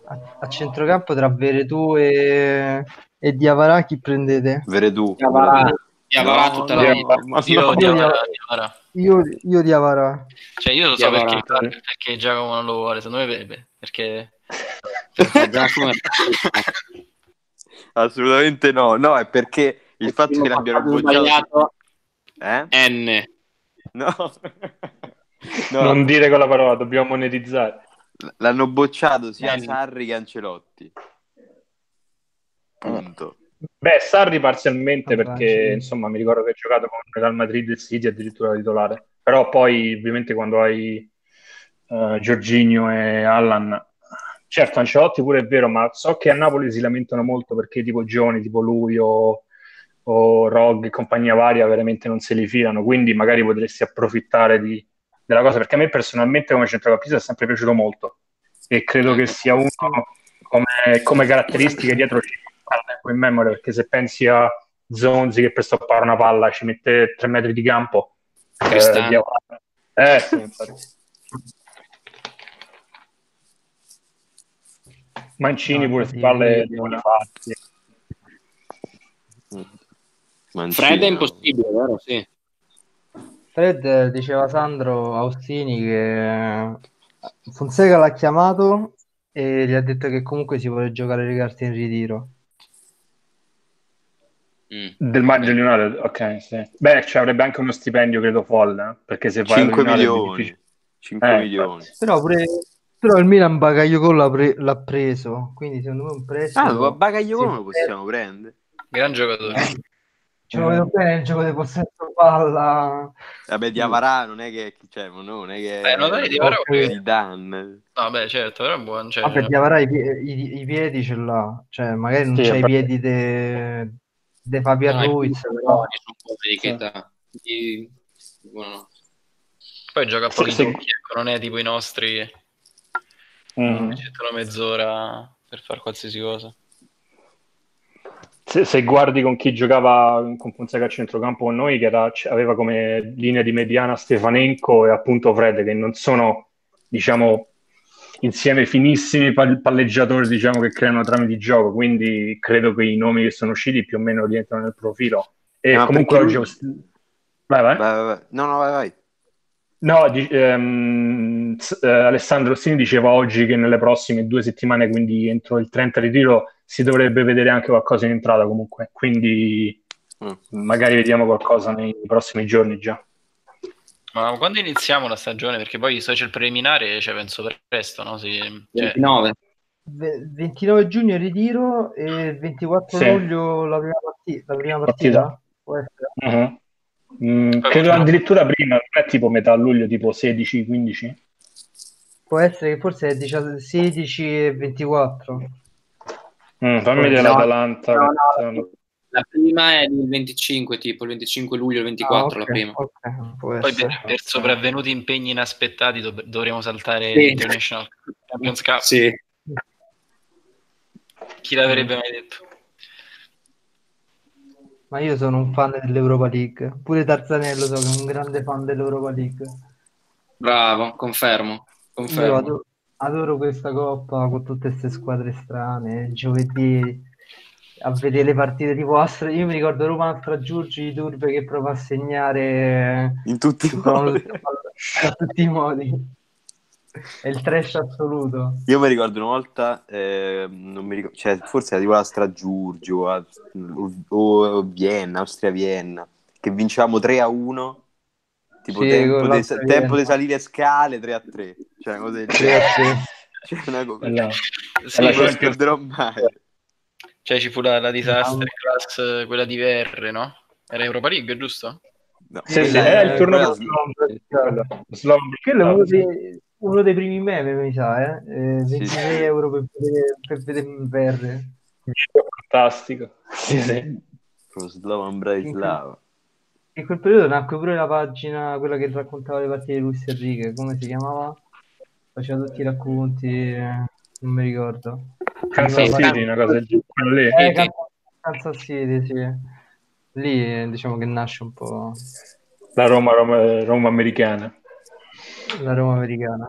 A, a centrocampo tra Veretù e, e Diavara chi prendete? Veretù. Diavara, Diavara No, tutta no, la vita. ma Io no. Diavara, Diavara. Io, io Diavara. Cioè io lo so Diavara. perché, perché Giacomo non lo vuole, secondo me beh, perché Assolutamente no. No, è perché il fatto che l'abbiano Abbiamo bocciato... sbagliato Eh? N. No. No, Non dire quella parola, dobbiamo monetizzare. L'hanno bocciato sia Eh. Sarri che Ancelotti. Punto. Beh, Sarri parzialmente Vabbè, perché sì. insomma mi ricordo che ha giocato con Real Madrid e City addirittura titolare. Però poi ovviamente quando hai eh, Jorginho e Allan, certo Ancelotti pure è vero, ma so che a Napoli si lamentano molto perché tipo giovani tipo lui o, o Rog e compagnia varia veramente non se li filano, quindi magari potresti approfittare di- della cosa perché a me personalmente come centrocampista è sempre piaciuto molto e credo che sia uno come, come caratteristiche dietro ci ecco in memoria perché se pensi a Zonzi che per stoppare una palla ci mette tre metri di campo eh, eh, sì. Mancini No, pure spalle io- di buone fatti Mancini, Fred è impossibile, vero? Sì. Fred eh, diceva Sandro Austini che Fonseca l'ha chiamato e gli ha detto che comunque si vuole giocare le carte in ritiro. Mm. del Manchester United ok sì. beh ci avrebbe anche uno stipendio credo folle eh, perché se vai 5 allo United è milioni. difficile. 5 Eh, milioni. Però pure però il Milan Bagayoko l'ha, pre- l'ha preso, quindi secondo me un prestito Ah, Bagaglio lo possiamo prendere? gran giocatore. ci lo vedo bene il gioco di possesso palla. Vabbè, Diavara non è che... Cioè, non è che... Beh, no, dai, Diavara Ok. Zidane. No, beh, certo, però è buono. Cioè, Vabbè, Diavara i, i- i piedi ce l'ha, cioè magari non Sì, c'ha i piedi de, de Fabian No, Ruiz, però sono poveri di che età. Di- buono. Poi gioca a Sì, pochi sì. ecco, non è tipo i nostri Mm. mettono mezz'ora per fare qualsiasi cosa. Se, se guardi con chi giocava con Fonseca a centrocampo con noi, che era- aveva come linea di mediana Stefanenko e appunto Fred, che non sono, diciamo, insieme finissimi pal- palleggiatori, diciamo, che creano trame di gioco, quindi credo che i nomi che sono usciti più o meno rientrano nel profilo. E Eh, comunque oggi... lui- Vai, vai. Vai, vai. No, no, vai, vai. No, di- ehm, eh, Alessandro Rossini diceva oggi che nelle prossime due settimane, quindi entro il 30 ritiro, si dovrebbe vedere anche qualcosa in entrata comunque, quindi Mm. magari vediamo qualcosa nei prossimi giorni già. Ma quando iniziamo la stagione? Perché poi so c'è il preliminare, cioè penso per presto, no? Cioè, 29. Ve- 29 giugno il ritiro e il 24 Sì. luglio la prima, parti- la prima partita. Partita. Può essere? Mhm. Mm, credo addirittura prima, non è tipo metà luglio, tipo 16-15. Può essere che forse è 16 16 e 24. Mm, fammi vedere no, l'Atalanta. no, no. La prima è il 25, tipo il 25 luglio, il 24 Ah, la ok, prima. ok, può poi essere. per, per sopravvenuti impegni inaspettati dov- dovremo saltare Sì. l'International Champions Cup. Sì. Chi l'avrebbe mai detto? Ma io sono un fan dell'Europa League. Pure Tarzanello so che è un grande fan dell'Europa League. Bravo, confermo. Io confermo. Adoro, questa coppa con tutte queste squadre strane. Giovedì a vedere le partite tipo Astra. Io mi ricordo Roma Astra Giurgi di Turbe che prova a segnare In tutti i modi. a tutti i modi. È il trash assoluto. Io mi ricordo una volta, eh, non mi ricordo, cioè, forse era tipo la Stragiurgio a- o, o Vienna, Austria-Vienna, che vincevamo 3 a 1, tipo Sì, tempo, di, tempo di salire scale 3 a 3, cioè una cosa del Sì, genere. sì. Cioè, una cosa- Bella. Sì, la non lo scorderò mai. cioè ci fu la, la disaster class, quella di VR, no? Era Europa League, giusto? No, Sì, sì, è il turno di. Slovan. Quello è uno dei, uno dei primi meme, mi sa, eh? Eh, Sì, 26 sì. euro per vedere, per vedere un VR. Fantastico. Sì, sì. Slovan Bratislava. In quel periodo nacque pure la pagina, quella che raccontava le partite di Luis Enrique, come si chiamava? Faceva tutti i racconti, eh, non mi ricordo. Kansas City, una cosa. Quello lì. Eh, Kansas- Kansas City, sì. Lì eh, diciamo che nasce un po' La Roma, Roma, Roma americana. la Roma americana.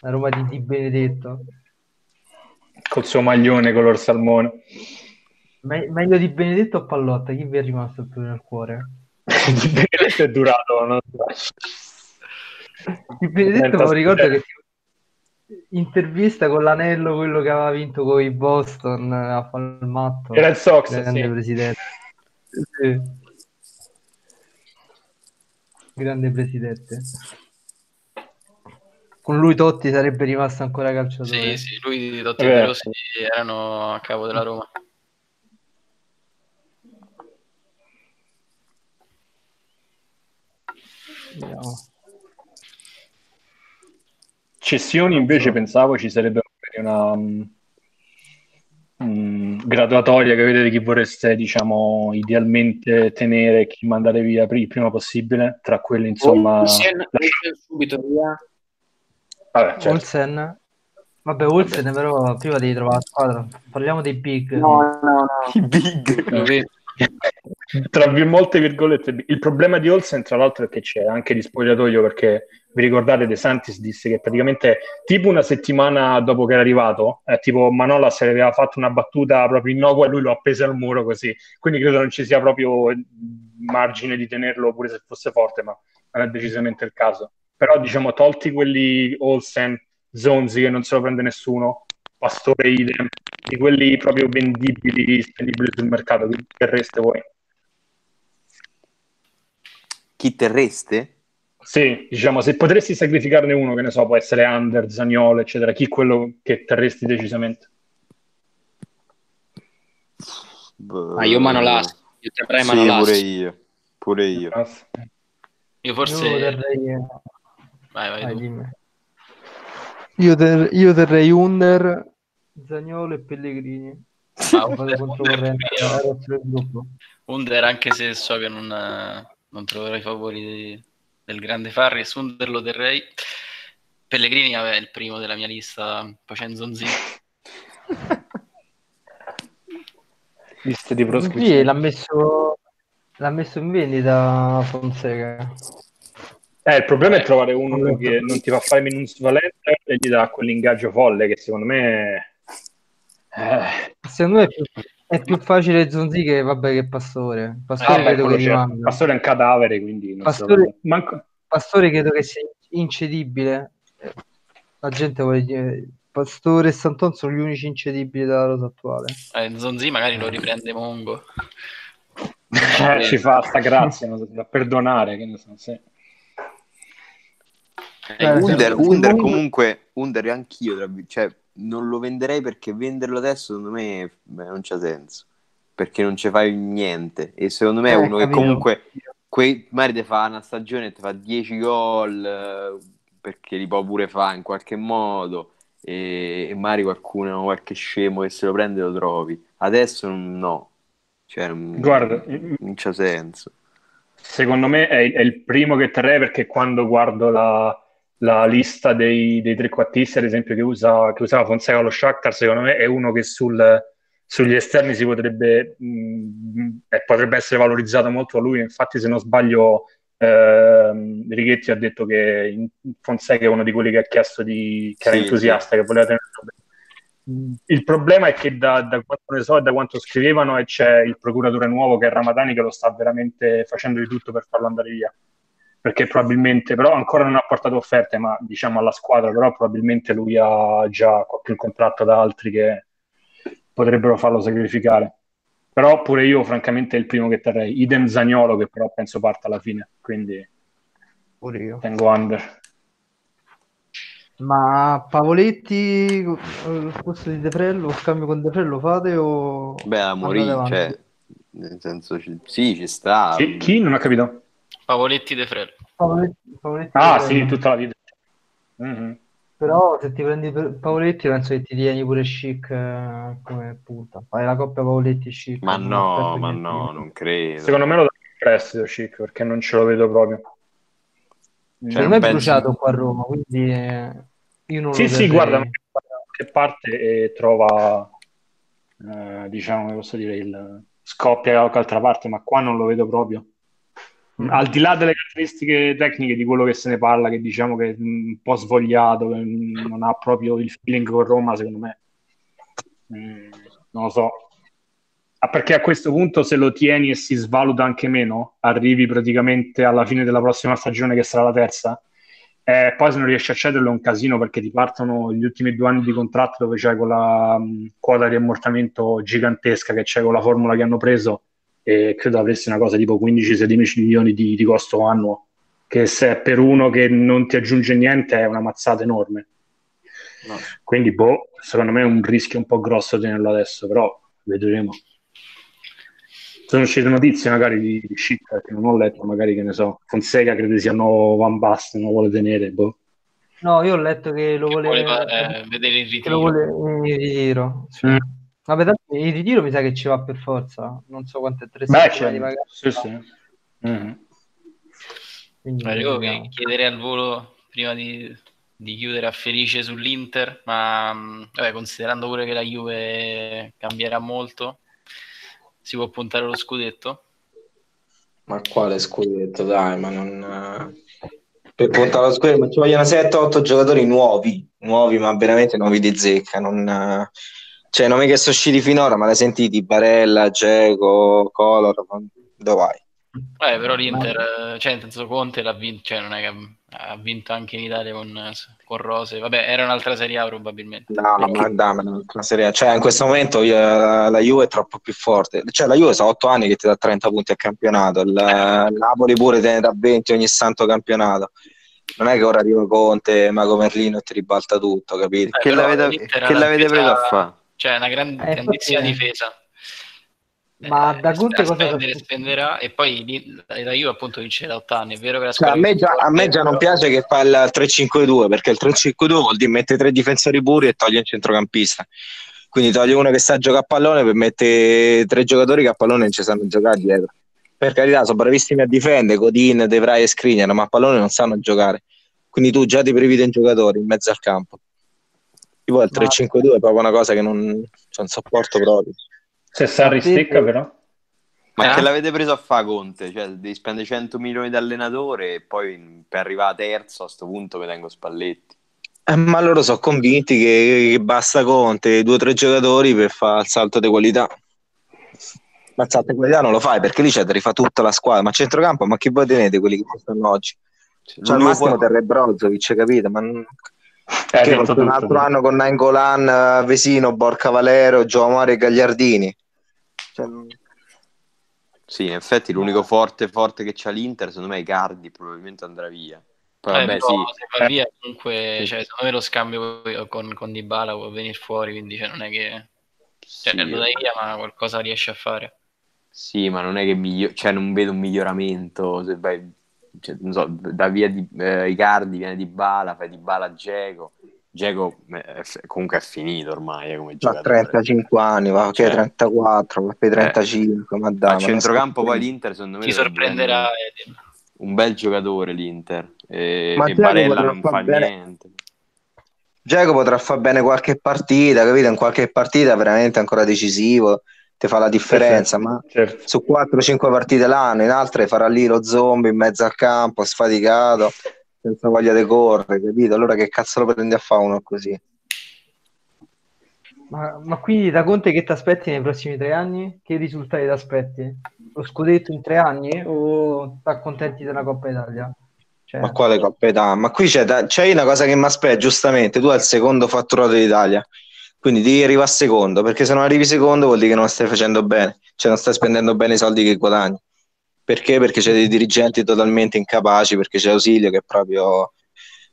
La Roma di Di Benedetto. Col suo maglione color salmone. Me- meglio di Benedetto o Pallotta? Chi vi è rimasto più nel cuore? Di Benedetto è durato. non so. Di Benedetto mi ricordo che intervista con l'anello, quello che aveva vinto con i Boston a fare il matto. Era il Sox, Grande sì. presidente. Sì. Grande presidente. Con lui Totti sarebbe rimasto ancora calciatore. Sì, sì, lui Totti e Rossi erano a capo della Roma. Vediamo. Cessioni invece pensavo ci sarebbe una mm, graduatoria che vedete chi vorreste diciamo idealmente tenere e chi mandare via pri- il prima possibile tra quelli insomma Olsen, lascia- Olsen subito via. vabbè, certo. Olsen. Vabbè, Olsen però prima devi trovare la squadra. Parliamo dei big. No, no, no. I big. Tra molte virgolette il problema di Olsen tra l'altro è che c'è anche di spogliatoio perché vi ricordate De Santis disse che praticamente tipo una settimana dopo che era arrivato eh, tipo Manola se aveva fatto una battuta proprio innocua e lui lo ha appeso al muro così. Quindi credo non ci sia proprio margine di tenerlo pure se fosse forte ma non è decisamente il caso. Però diciamo tolti quelli Olsen Zonzi che non se lo prende nessuno Pastore idem di quelli proprio vendibili spendibili sul mercato che terreste voi Chi terreste? Sì, diciamo, se potresti sacrificarne uno, che ne so, può essere Under, Zaniolo, eccetera, chi è quello che terresti decisamente? Boh. Ah, io Manolas. Io terrei Sì, Manolas. pure io. Pure io. Io forse... Io terrei... Vai, vai Vai, dimmi. Io, ter- io terrei Under, Zagnolo e Pellegrini. Ah, Under, Under, anche se so che non, non troverò i favori di- del grande Farris, Under lo terrei. Pellegrini vabbè, è il primo della mia lista, poi c'è Nzonzi. Liste di Sì, proscrizione. l'ha messo, l'ha messo in vendita Fonseca. Eh, il problema è trovare uno che non ti fa fare minusvalenza e gli dà quell'ingaggio folle che secondo me... Eh, Secondo me è più, è più facile Zonzi che, vabbè, che Pastore. Pastore vabbè, credo che certo. rimanga. Pastore è un cadavere, quindi... Non Pastore- so. Manco... Pastore credo che sia incedibile. La gente vuole dire Pastore e Santon sono gli unici incedibili della rosa attuale. Eh, Nzonzi magari lo riprende Mongo. Eh, ci fa sta grazia, non so, da perdonare, che ne so, sì. Eh, Eh, Under, Under comunque- comunque, Under anch'io, cioè non lo venderei perché venderlo adesso secondo me beh, non c'ha senso, perché non ci fai niente e secondo me è Eh, uno che comunque quei, magari ti fa una stagione, ti fa 10 gol perché li può pure fare in qualche modo e, e magari qualcuno, qualche scemo che se lo prende lo trovi. Adesso no, cioè non, Guarda, non c'ha senso. Secondo me è, è il primo che terrei perché quando guardo la, la lista dei, dei trequartisti, ad esempio, che, usa, che usava Fonseca allo Shakhtar, secondo me è uno che sul- sugli esterni si potrebbe, mh, eh, potrebbe essere valorizzato molto a lui. Infatti, se non sbaglio, ehm, Righetti ha detto che Fonseca è uno di quelli che ha chiesto di, che era Sì, entusiasta, che voleva tenerlo bene. Il problema è che da, da quanto ne so e da quanto scrivevano e c'è il procuratore nuovo che è Ramadani che lo sta veramente facendo di tutto per farlo andare via perché probabilmente però ancora non ha portato offerte ma diciamo alla squadra però probabilmente lui ha già qualche contratto da altri che potrebbero farlo sacrificare però pure io francamente è il primo che terrei idem Zagnolo che però penso parta alla fine quindi Pure io. tengo under Ma Pavoletti al posto di De Frello, lo scambio con De Frello fate o Beh, la andate Mori, avanti? cioè, Nel senso, sì, ci sta. Chi, chi? Non ho capito. Pavoletti De Frel. Pavoletti, Pavoletti Ah, sì, tutta la vita. Mhm. Però se ti prendi Pavoletti penso che ti tieni pure Chic eh, come punta. Fai la coppia Pavoletti Chic. Ma no, ma che no, ti- non credo. Secondo me lo dà in prestito Chic perché non ce lo vedo proprio. Cioè, Per non me è pensi- bruciato qua a Roma, quindi eh, io non Sì, lo sì, guarda, da qualche parte e trova, eh, diciamo, come posso dire, il scoppia da qualche altra parte, ma qua non lo vedo proprio. Mm. Al di là delle caratteristiche tecniche di quello che se ne parla, che diciamo che è un po' svogliato, che non ha proprio il feeling con Roma, secondo me, Mm, non lo so. Ah, perché a questo punto se lo tieni e si svaluta anche meno, arrivi praticamente alla fine della prossima stagione che sarà la terza, eh, poi se non riesci a cederlo è un casino perché ti partono gli ultimi due anni di contratto dove c'hai quella mh, quota di ammortamento gigantesca che c'è con la formula che hanno preso e credo avresti una cosa tipo 15-16 milioni di, di costo annuo che se è per uno che non ti aggiunge niente è una mazzata enorme No. quindi boh, secondo me è un rischio un po' grosso tenerlo adesso però vedremo sono uscite notizie magari di, di Schick che non ho letto magari che ne so Fonseca crede sia nuovo Van Basten non lo vuole tenere boh. No, io ho letto che lo voleva eh, vedere il che lo ritiro. vuole in ritiro. Sì. Mm. Vabbè, tanto il ritiro mi sa che ci va per forza. Non so quante tre Beh, settimane di c'è- vacanza. sì, sì. Mhm. Quindi Eh, io vediamo. chiederei al volo prima di, di chiudere a Felice sull'Inter, ma mh, vabbè, considerando pure che la Juve cambierà molto, si può puntare allo scudetto? Ma quale scudetto, dai, ma non... Per puntare allo scudetto, ma ci vogliono 7-8 giocatori nuovi, nuovi, ma veramente nuovi di zecca. Non... Cioè, i nomi che sono usciti finora, ma l'hai sentiti? Barella, Geco, Color, dove vai? Eh, però l'Inter, eh, cioè, nel senso Conte l'ha vinto, cioè non è che ha vinto anche in Italia con, con Rose, vabbè, era un'altra Serie A probabilmente. No, no, ma dammi un'altra serie. Cioè, in questo momento io- la Juve è troppo più forte. Cioè, la Juve sa 8 anni che ti dà 30 punti a campionato. Il, il Napoli pure te ne dà 20 ogni santo campionato. Non è che ora arriva Conte, Mago Merlino e ti ribalta tutto, capito? Eh, Che l'avete, che l'avete preso a fare? Cioè, una gran- Eh, grandissima eh. difesa. Ma Eh, da Conte cosa spendere, spenderà e poi lì- la Juve appunto vince da 8 anni. È vero che la Cioè, a, me già, a me già non però- piace che fa il 3-5-2 perché il 3-5-2 vuol dire mettere tre difensori puri e toglie un centrocampista. Quindi toglie uno che sa giocare a pallone per mettere tre giocatori che a pallone non ci sanno giocare dietro. Per carità, sono bravissimi a difendere, Godin, De Vrij e Skriniar, ma a pallone non sanno giocare. Quindi tu già ti prevedi un giocatore in mezzo al campo. Tipo il Ma- 3-5-2 è proprio una cosa che non, non sopporto proprio. Se Sarri stecca però Ma Eh? che l'avete preso a fare Conte? Cioè, devi spendere 100 milioni di allenatore e poi per arrivare a terzo a sto punto mi tengo Spalletti. Eh, ma loro sono convinti che, che basta Conte, due o tre giocatori per fare il salto di qualità. Ma il salto di qualità non lo fai perché lì c'è da rifare tutta la squadra. Ma centrocampo, ma chi voi tenete quelli che stanno oggi? Cioè, al massimo po- terrei Brozovic, capito? Ma non... Eh, che detto un tutto. altro anno con Nainggolan, eh, Vesino, Borca Valero, Giovanni e Gagliardini. Cioè, Sì, in effetti l'unico forte forte che c'ha l'Inter, secondo me è Icardi, probabilmente andrà via. Poi Eh, vabbè, però sì, se va via comunque, cioè, secondo me lo scambio con, con Dybala può venire fuori, quindi cioè, non è che cioè, sì, lo dai via, ma qualcosa riesce a fare. sì, ma non è che miglio- cioè, non vedo un miglioramento. Se vai, cioè, non so, da via di eh, Icardi viene di Bala, fai di Bala a Geco. Geco eh, comunque è finito ormai eh, come ha giocatore. 35 anni, va, che Cioè, 34, va per 35, ma dai. a centrocampo poi l'Inter secondo me Ti sorprenderà un bel giocatore l'Inter e, Ma e Barella potrà non fa bene. niente. Dzeko potrà fare bene qualche partita, capito? In qualche partita veramente ancora decisivo, ti fa la differenza, ma Certo. su 4-5 partite l'anno, in altre farà lì lo zombie in mezzo al campo, sfaticato, senza voglia di correre, capito? Allora che cazzo lo prendi a fare uno così? Ma, ma quindi da Conte che ti aspetti nei prossimi tre anni? Che risultati ti aspetti? Lo scudetto in tre anni o ti accontenti della Coppa Italia? Cioè, Ma quale Coppa Italia? Ma qui c'è, da- c'è una cosa che mi aspetta, giustamente, tu hai il secondo fatturato d'Italia, quindi devi arrivare secondo, perché se non arrivi secondo vuol dire che non stai facendo bene, cioè non stai spendendo bene i soldi che guadagni. Perché? Perché c'è dei dirigenti totalmente incapaci, perché c'è Ausilio che è proprio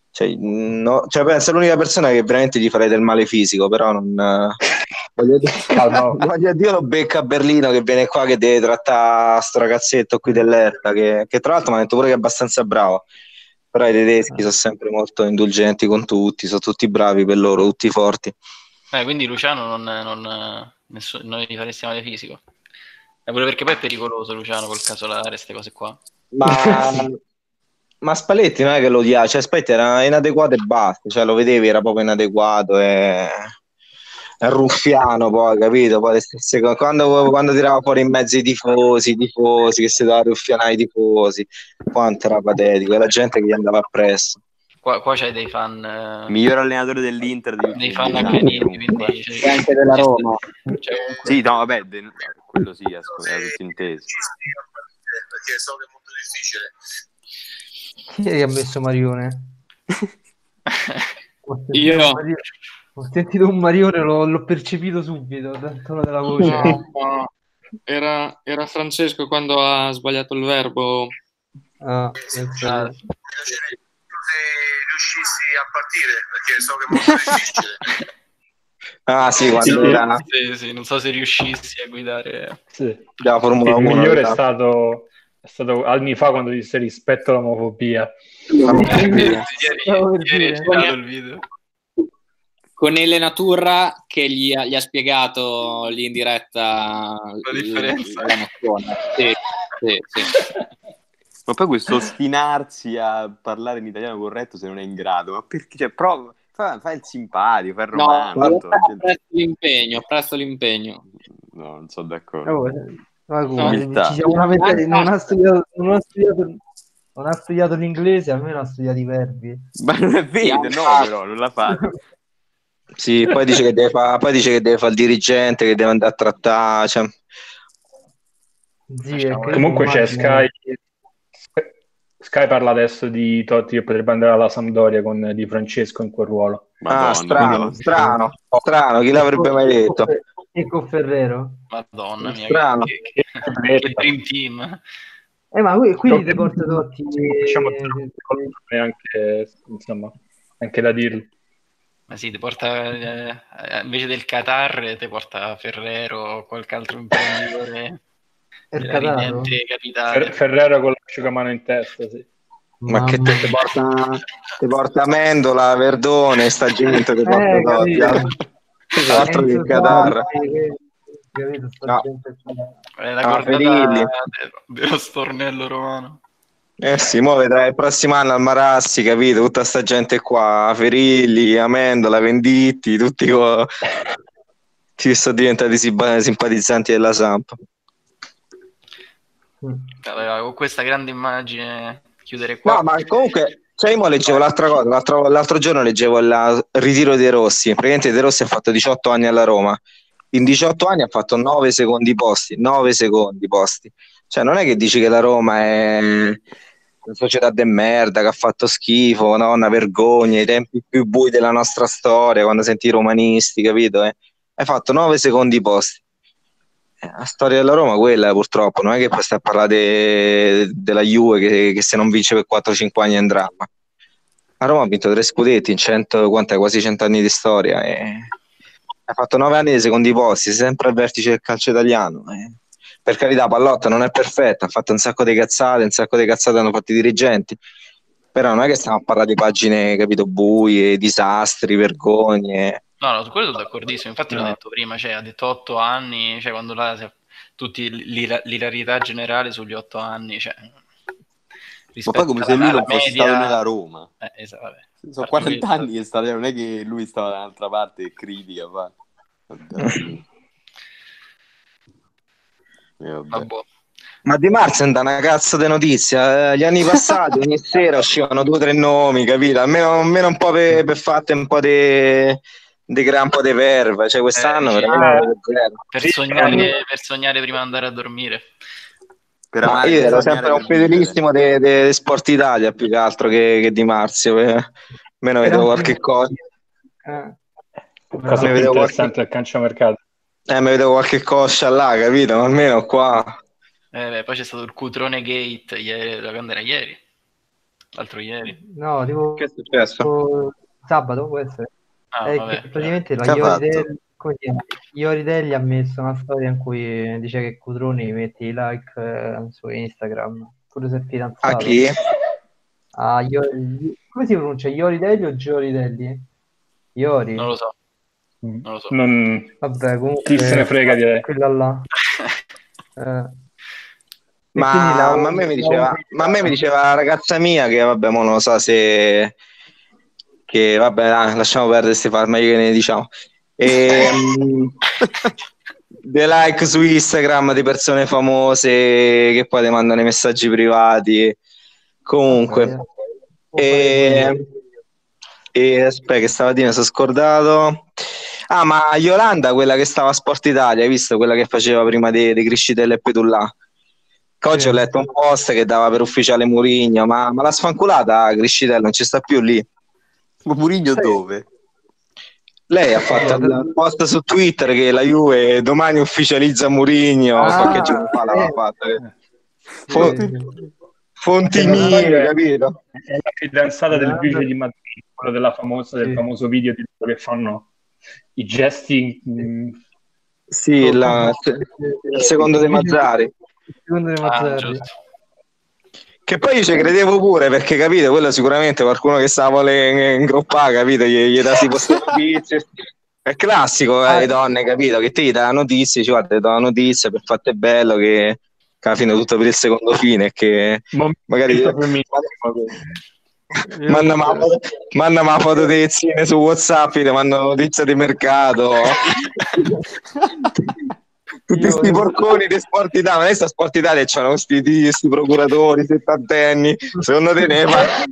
Cioè, no, cioè, penso l'unica persona che veramente gli farei del male fisico, però non... eh, voglio dire, voglio dire, lo becca a Berlino che viene qua che deve trattare sto ragazzetto qui dell'Erta, che, che tra l'altro mi ha detto pure che è abbastanza bravo. Però i tedeschi sono sempre molto indulgenti con tutti, sono tutti bravi per loro, tutti forti. Eh, quindi Luciano non, non, nessuno, non gli faresti male fisico. Eh, pure perché poi è pericoloso Luciano col casolare, queste cose qua. Ma, ma Spalletti non è che lo odiava, cioè Spalletti era inadeguato e basta, cioè lo vedevi, era proprio inadeguato e è ruffiano poi, capito? Poi stesse. Quando, quando tirava fuori in mezzo i tifosi, i tifosi che si doveva ruffianare i tifosi, quanto era patetico, e la gente che gli andava appresso. Qua, qua c'hai dei fan... eh, Miglior allenatore dell'Inter di dei fan quindi E anche della Roma. cioè, comunque- Sì, no, vabbè, de- quello sì, ascol- era tutto inteso. perché so che è molto difficile. Chi è che ha messo Marione? Ho sentito Io. un Marione- Ho sentito un Marione, l'ho, l'ho percepito subito dal tono della voce. No, ma era, era Francesco quando ha sbagliato il verbo. Ah, penso- Ah, riuscissi a partire, perché so che è molto difficile. Ah sì, quando Sì. era sì, sì, non so se riuscissi a guidare... Sì. la Formula Il 1. migliore è stato, è stato anni fa quando disse rispetto all'omofobia. Il. Con Elena Turra che gli ha, gli ha spiegato lì in diretta La differenza. la nozione. Sì, sì, sì. Ma poi questo ostinarsi a parlare in italiano corretto se non è in grado, ma perché? Cioè, prova, fa, fa il simpatico, fa il No, romanzo. presto l'impegno, presto l'impegno. No, non sono d'accordo. Oh, ma come? Umiltà. Ci siamo lamentati, non ha studiato, non ha studiato, non ha studiato l'inglese, almeno ha studiato i verbi. Ma non è vero, no, però, non la fa. Sì, poi dice che deve fare, poi dice che deve fare il dirigente, che deve andare a trattare. Cioè, Sì, Comunque c'è Sky. Sky parla adesso di Totti che potrebbe andare alla Sampdoria con Di Francesco in quel ruolo. Madonna, ah, strano, quindi- strano, strano, chi l'avrebbe mai detto? E con Ferrero. Madonna mia, Strano. che, che, che dream team. Eh, ma qui- quindi ti porta Totti. Diciamo, è anche, insomma, anche da dirlo. Ma sì, ti porta eh, invece del Qatar, ti porta Ferrero o qualche altro imprenditore Fer- Ferrero con l'asciugamano in testa, sì. Ma che Mamma te, te porta, te porta Mendola, Verdone, sta gente che porta Eh, Totti, capito. altro che che- capito, sta No. gente qua. È la Ah, cordata Ferilli. de- dello stornello romano. Eh sì, mo vedrai il prossimo anno al Marassi, capito? Tutta sta gente qua, Ferilli, Amendola, Venditti, tutti co- ci sono diventati simpa- simpatizzanti della Samp. Mm. Con questa grande immagine chiudere qua. No, ma comunque, io mo leggevo l'altra cosa, l'altro, l'altro giorno leggevo il ritiro dei Rossi, praticamente De Rossi ha fatto 18 anni alla Roma, in 18 anni ha fatto 9 secondi posti, 9 secondi posti, cioè non è che dici che la Roma è una società de merda che ha fatto schifo, no? una vergogna, i tempi più bui della nostra storia, quando senti i romanisti, capito? eh? Hai fatto 9 secondi posti. La storia della Roma quella purtroppo, non è che poi stai a parlare de- della Juve che, che se non vince per 4-5 anni è in dramma. La Roma ha vinto tre scudetti in 100, quant'è, quasi 100 anni di storia e ha fatto 9 anni di secondi posti, sempre al vertice del calcio italiano. eh. Per carità, Pallotta non è perfetta, ha fatto un sacco di cazzate, un sacco di cazzate hanno fatto i dirigenti, però non è che stiamo a parlare di pagine, capito, buie, disastri, vergogne. No, no, su quello sono d'accordissimo. Infatti l'ho No. detto prima, cioè, ha detto 8 anni, cioè quando là si- tutti l'ilarità generale sugli 8 anni, cioè, Ma poi come se lui non fosse media- stato nella Roma. Eh, esatto, vabbè. Sono Parte 40 questo. anni che sta non è che lui stava dall'altra parte e critica. E vabbè. Vabbè. Ma Di Marzen da una cazzo di notizia. eh, Gli anni passati ogni sera uscivano due o tre nomi, capito? Almeno, almeno un po' per, per fatte un po' di di creare un po' di verve. Cioè, quest'anno Eh, veramente zero. Per, Sì, sognare, per sognare prima di andare a dormire. Per Ma io ero sempre un fedelissimo di Sport Italia più che altro che, che di Marzio. eh. Almeno vedevo qualche cosa. Eh. Cosa Ne più vedevo interessante del calciomercato. Eh, mi vedevo qualche coscia là, capito? Ma almeno qua. Eh, beh, poi c'è stato il Cutrone Gate ieri, quando era ieri? l'altro ieri. No, tipo Che è successo? sabato può essere. Ah, È vabbè, praticamente la Ioridelli, ha messo una storia in cui dice che Cutroni mette i like eh, su Instagram, pure se è fidanzato. A chi? A Iori- Come si pronuncia? Ioridelli o Gioridelli? Iori? non lo so, non lo so. Non... Vabbè, comunque... Chi se ne frega, direi. Quella là. Eh. Ma, la- ma a me mi diceva, la- ma a me mi diceva la ragazza mia che vabbè, mo non lo so se che vabbè, dai, lasciamo perdere far, meglio che ne diciamo. E, mm, dei like su Instagram di persone famose che poi ti mandano i messaggi privati. Comunque, e, e aspetta, che stamattina sono scordato. Ah, ma Yolanda, quella che stava a Sport Italia, hai visto quella che faceva prima di, di Criscitella e Petullà? Oggi Sì. ho letto un post che dava per ufficiale Murigno, ma, ma la sfanculata Criscitella non ci sta più lì. Ma Murigno dove? Lei ha fatto il post su Twitter che la Juve domani ufficializza Murigno, Ah, qualche giorno fa eh. fatto. eh. Fonti non mie, capito? È la fidanzata del vice di Madrid, quello della famosa, del Sì. famoso video di che fanno i gesti. mh, Sì, la- il secondo dei Mazzari. Il secondo dei Ah, Mazzarri. giusto. Che poi io ci credevo pure, perché capite, quello sicuramente qualcuno che stava le ingroppare, capito? Gli, gli dà tipo notizie. È classico, eh, Ah. le donne, capito? Che ti dà la notizia, dici, guarda, ti do la notizia per fatto è bello che, alla fine tutto per il secondo fine, e che magari... Manda ma, foto delle zine su Whatsapp, ti mandano notizia di mercato. Tutti questi porconi di Sport Italia, adesso a Sport Italia c'hanno questi, questi procuratori settantenni, secondo te ne fa-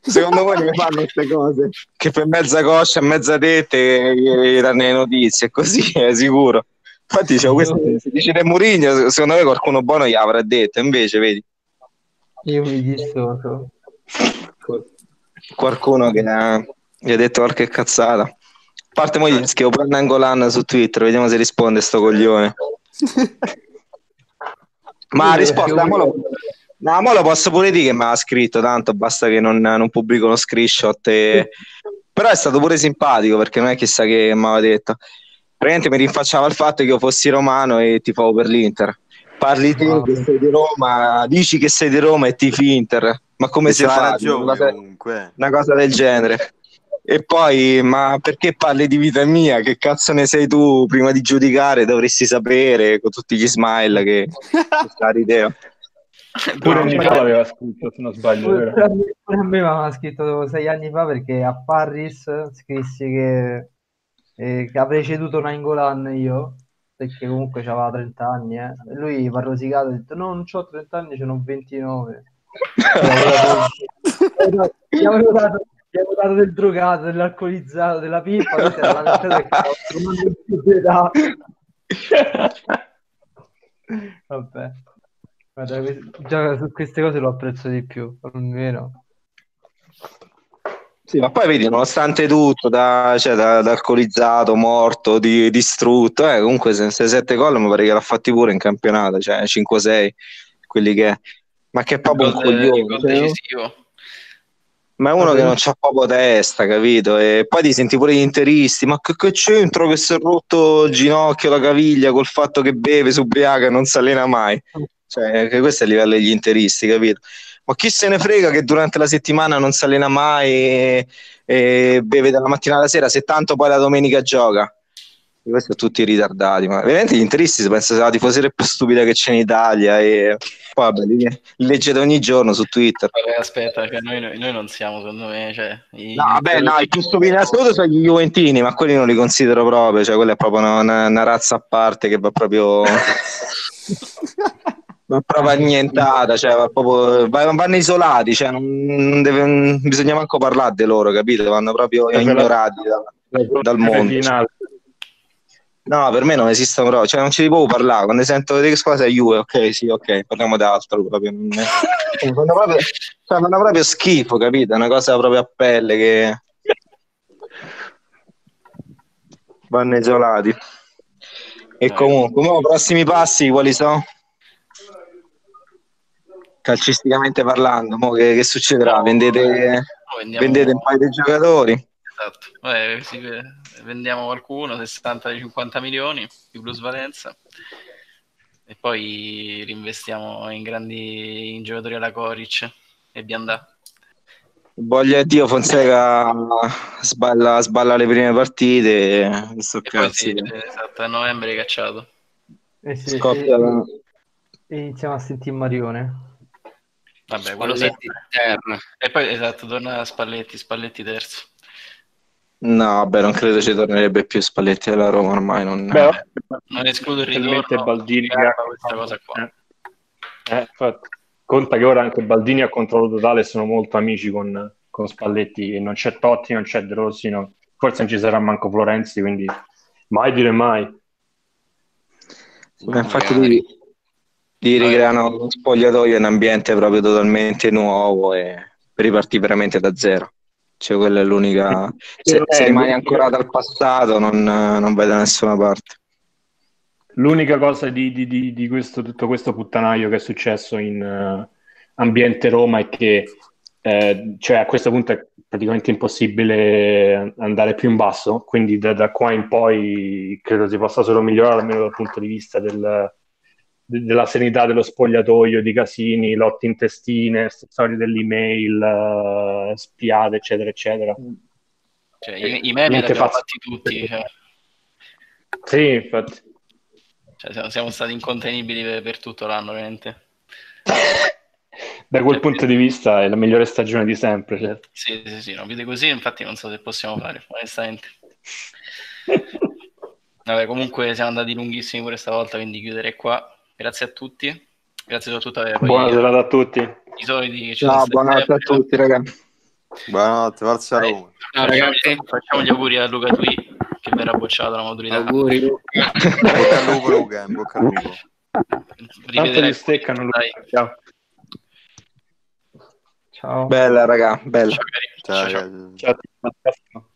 secondo voi ne fanno queste cose? Che per mezza coscia e mezza tette gli danno le notizie, così è sicuro. Infatti dicevo, questo, se dice De Murigno, secondo me qualcuno buono gli avrà detto, invece vedi, Io mi dissocio. qualcuno che ha- gli ha detto qualche cazzata. A parte mo gli scrivo pure Nangolan su Twitter, vediamo se risponde sto coglione. Ma perché mo lo, no, mo lo posso pure dire che mi ha scritto, tanto basta che non, non pubblico lo screenshot. e- Però è stato pure simpatico perché non è chissà che mi aveva detto. Praticamente mi rinfacciava il fatto che io fossi romano e tifavo per l'Inter. Parli te Ah. che sei di Roma, dici che sei di Roma e tifi Inter. Ma come si C'ha fa? ragione Una cosa- una cosa del genere. E poi, ma perché parli di vita mia? Che cazzo ne sei tu? Prima di giudicare dovresti sapere con tutti gli smile che sta rideo. Pure Nicola aveva scritto, se non sbaglio, Pure a me, pure a me mi aveva scritto sei anni fa perché a Paris scrissi che, eh, che avrei ceduto Nainggolan io perché comunque aveva 30 anni eh. e lui mi ha rosicato e ha detto no non ho 30 anni ce n'ho 29 gli avevo dato, avevo dato del drogato dell'alcolizzato della stavo fumando più di età vabbè. Guarda, già su queste cose lo apprezzo di più almeno Sì, ma poi vedi, nonostante tutto, da, cioè, da, da alcolizzato, morto, di- distrutto, eh, comunque se, se sette gol mi pare che l'ha fatti pure in campionato, cioè 5-6, quelli che... Ma che è proprio un gol- coglione, gol cioè, decisivo. Ma è uno che non c'ha proprio testa, capito? E poi ti senti pure gli interisti, ma che, che c'entro che si è rotto il ginocchio, la caviglia col fatto che beve, si ubriaca e non si allena mai? Cioè, che questo è il livello degli interisti, capito? Ma chi se ne frega che durante la settimana non si allena mai e, e beve dalla mattina alla sera, se tanto poi la domenica gioca? Questi sono tutti ritardati, ma veramente gli interisti si sia la tifoseria più stupida che c'è in Italia e poi vabbè, li, li leggete ogni giorno su Twitter. Vabbè, aspetta, cioè, noi, noi- non siamo, secondo me, cioè, i- No, vabbè, no, i più stupidi in assoluto sono gli Juventini, ma quelli non li considero proprio, cioè quella è proprio una, una- una razza a parte che va proprio va proprio annientata, cioè va proprio, va- vanno isolati, cioè non, non deve- non bisogna manco parlare di loro, capito? Vanno proprio ignorati da- dal mondo. Finale. No, per me non esistono proprio, cioè non ci devo parlare, quando sento che squadra sei Juve, ok, sì, ok, parliamo d'altro proprio. è- cioè, fanno, proprio, cioè, fanno proprio schifo, capito? È una cosa proprio a pelle che vanno isolati. E Eh. comunque, mo, prossimi passi quali sono? calcisticamente parlando, mo che, che succederà? Vendete, no, vendete un paio di giocatori? Esatto, Vabbè, sì, vendiamo qualcuno, 60-50 milioni di plusvalenza e poi rinvestiamo in grandi in giocatori alla Coric e Biandà. Voglia Dio Fonseca sballa, sballa le prime partite e sto E poi sì, esatto, a novembre cacciato. Eh sì, Scoppia la- e iniziamo a sentire Marione. Vabbè, quello terra. E poi esatto, torna Spalletti, Spalletti terzo. No, vabbè, non credo ci tornerebbe più Spalletti alla Roma ormai. Non... Beh, Non escludo il ritorno. Baldini che Garba ha- questa cosa qua. Eh, eh. Conta che ora anche Baldini a controllo totale sono molto amici con, con Spalletti e non c'è Totti, non c'è De Rossi, no. forse non ci sarà manco Florenzi, quindi mai dire mai. Ma infatti lì, lì ricreano lo spogliatoio in un ambiente proprio totalmente nuovo e per ripartire veramente da zero. Cioè, quella è l'unica. Se, se rimani ancorato al passato, non, non vai da nessuna parte. L'unica cosa di, di- di- di questo, tutto questo puttanaio che è successo in eh, ambiente Roma è che eh, cioè a questo punto è praticamente impossibile andare più in basso, quindi da, da qua in poi credo si possa solo migliorare almeno dal punto di vista del- de- della sanità dello spogliatoio, di casini, lotti intestine, storie dell'email, eh, spiate, eccetera, eccetera. Cioè, i, i meme li abbiamo fatti tutti. Cioè, Sì, infatti. cioè, siamo, siamo stati incontenibili per, per tutto l'anno, veramente. Da quel punto di vista è la migliore stagione di sempre. certo. Sì, sì, sì, no, vede così, infatti non so se possiamo fare, onestamente. Vabbè, comunque siamo andati lunghissimi pure stavolta, quindi chiuderei qua. Grazie a tutti. Grazie soprattutto a Buona serata a tutti. i soliti Ciao, buonanotte a tutti, ragazzi. Buonanotte, forza Dai. Facciamo, ragazzi. facciamo gli auguri a Luca Tui che verrà bocciato la maturità. Auguri. Luca. Bocca al lupo, Luca, in bocca al lupo. Tanto li steccano. Dai. Ciao. Ciao. Bella, raga, bella. Ciao. Ciao, ciao. ciao. Ciao. a tutti.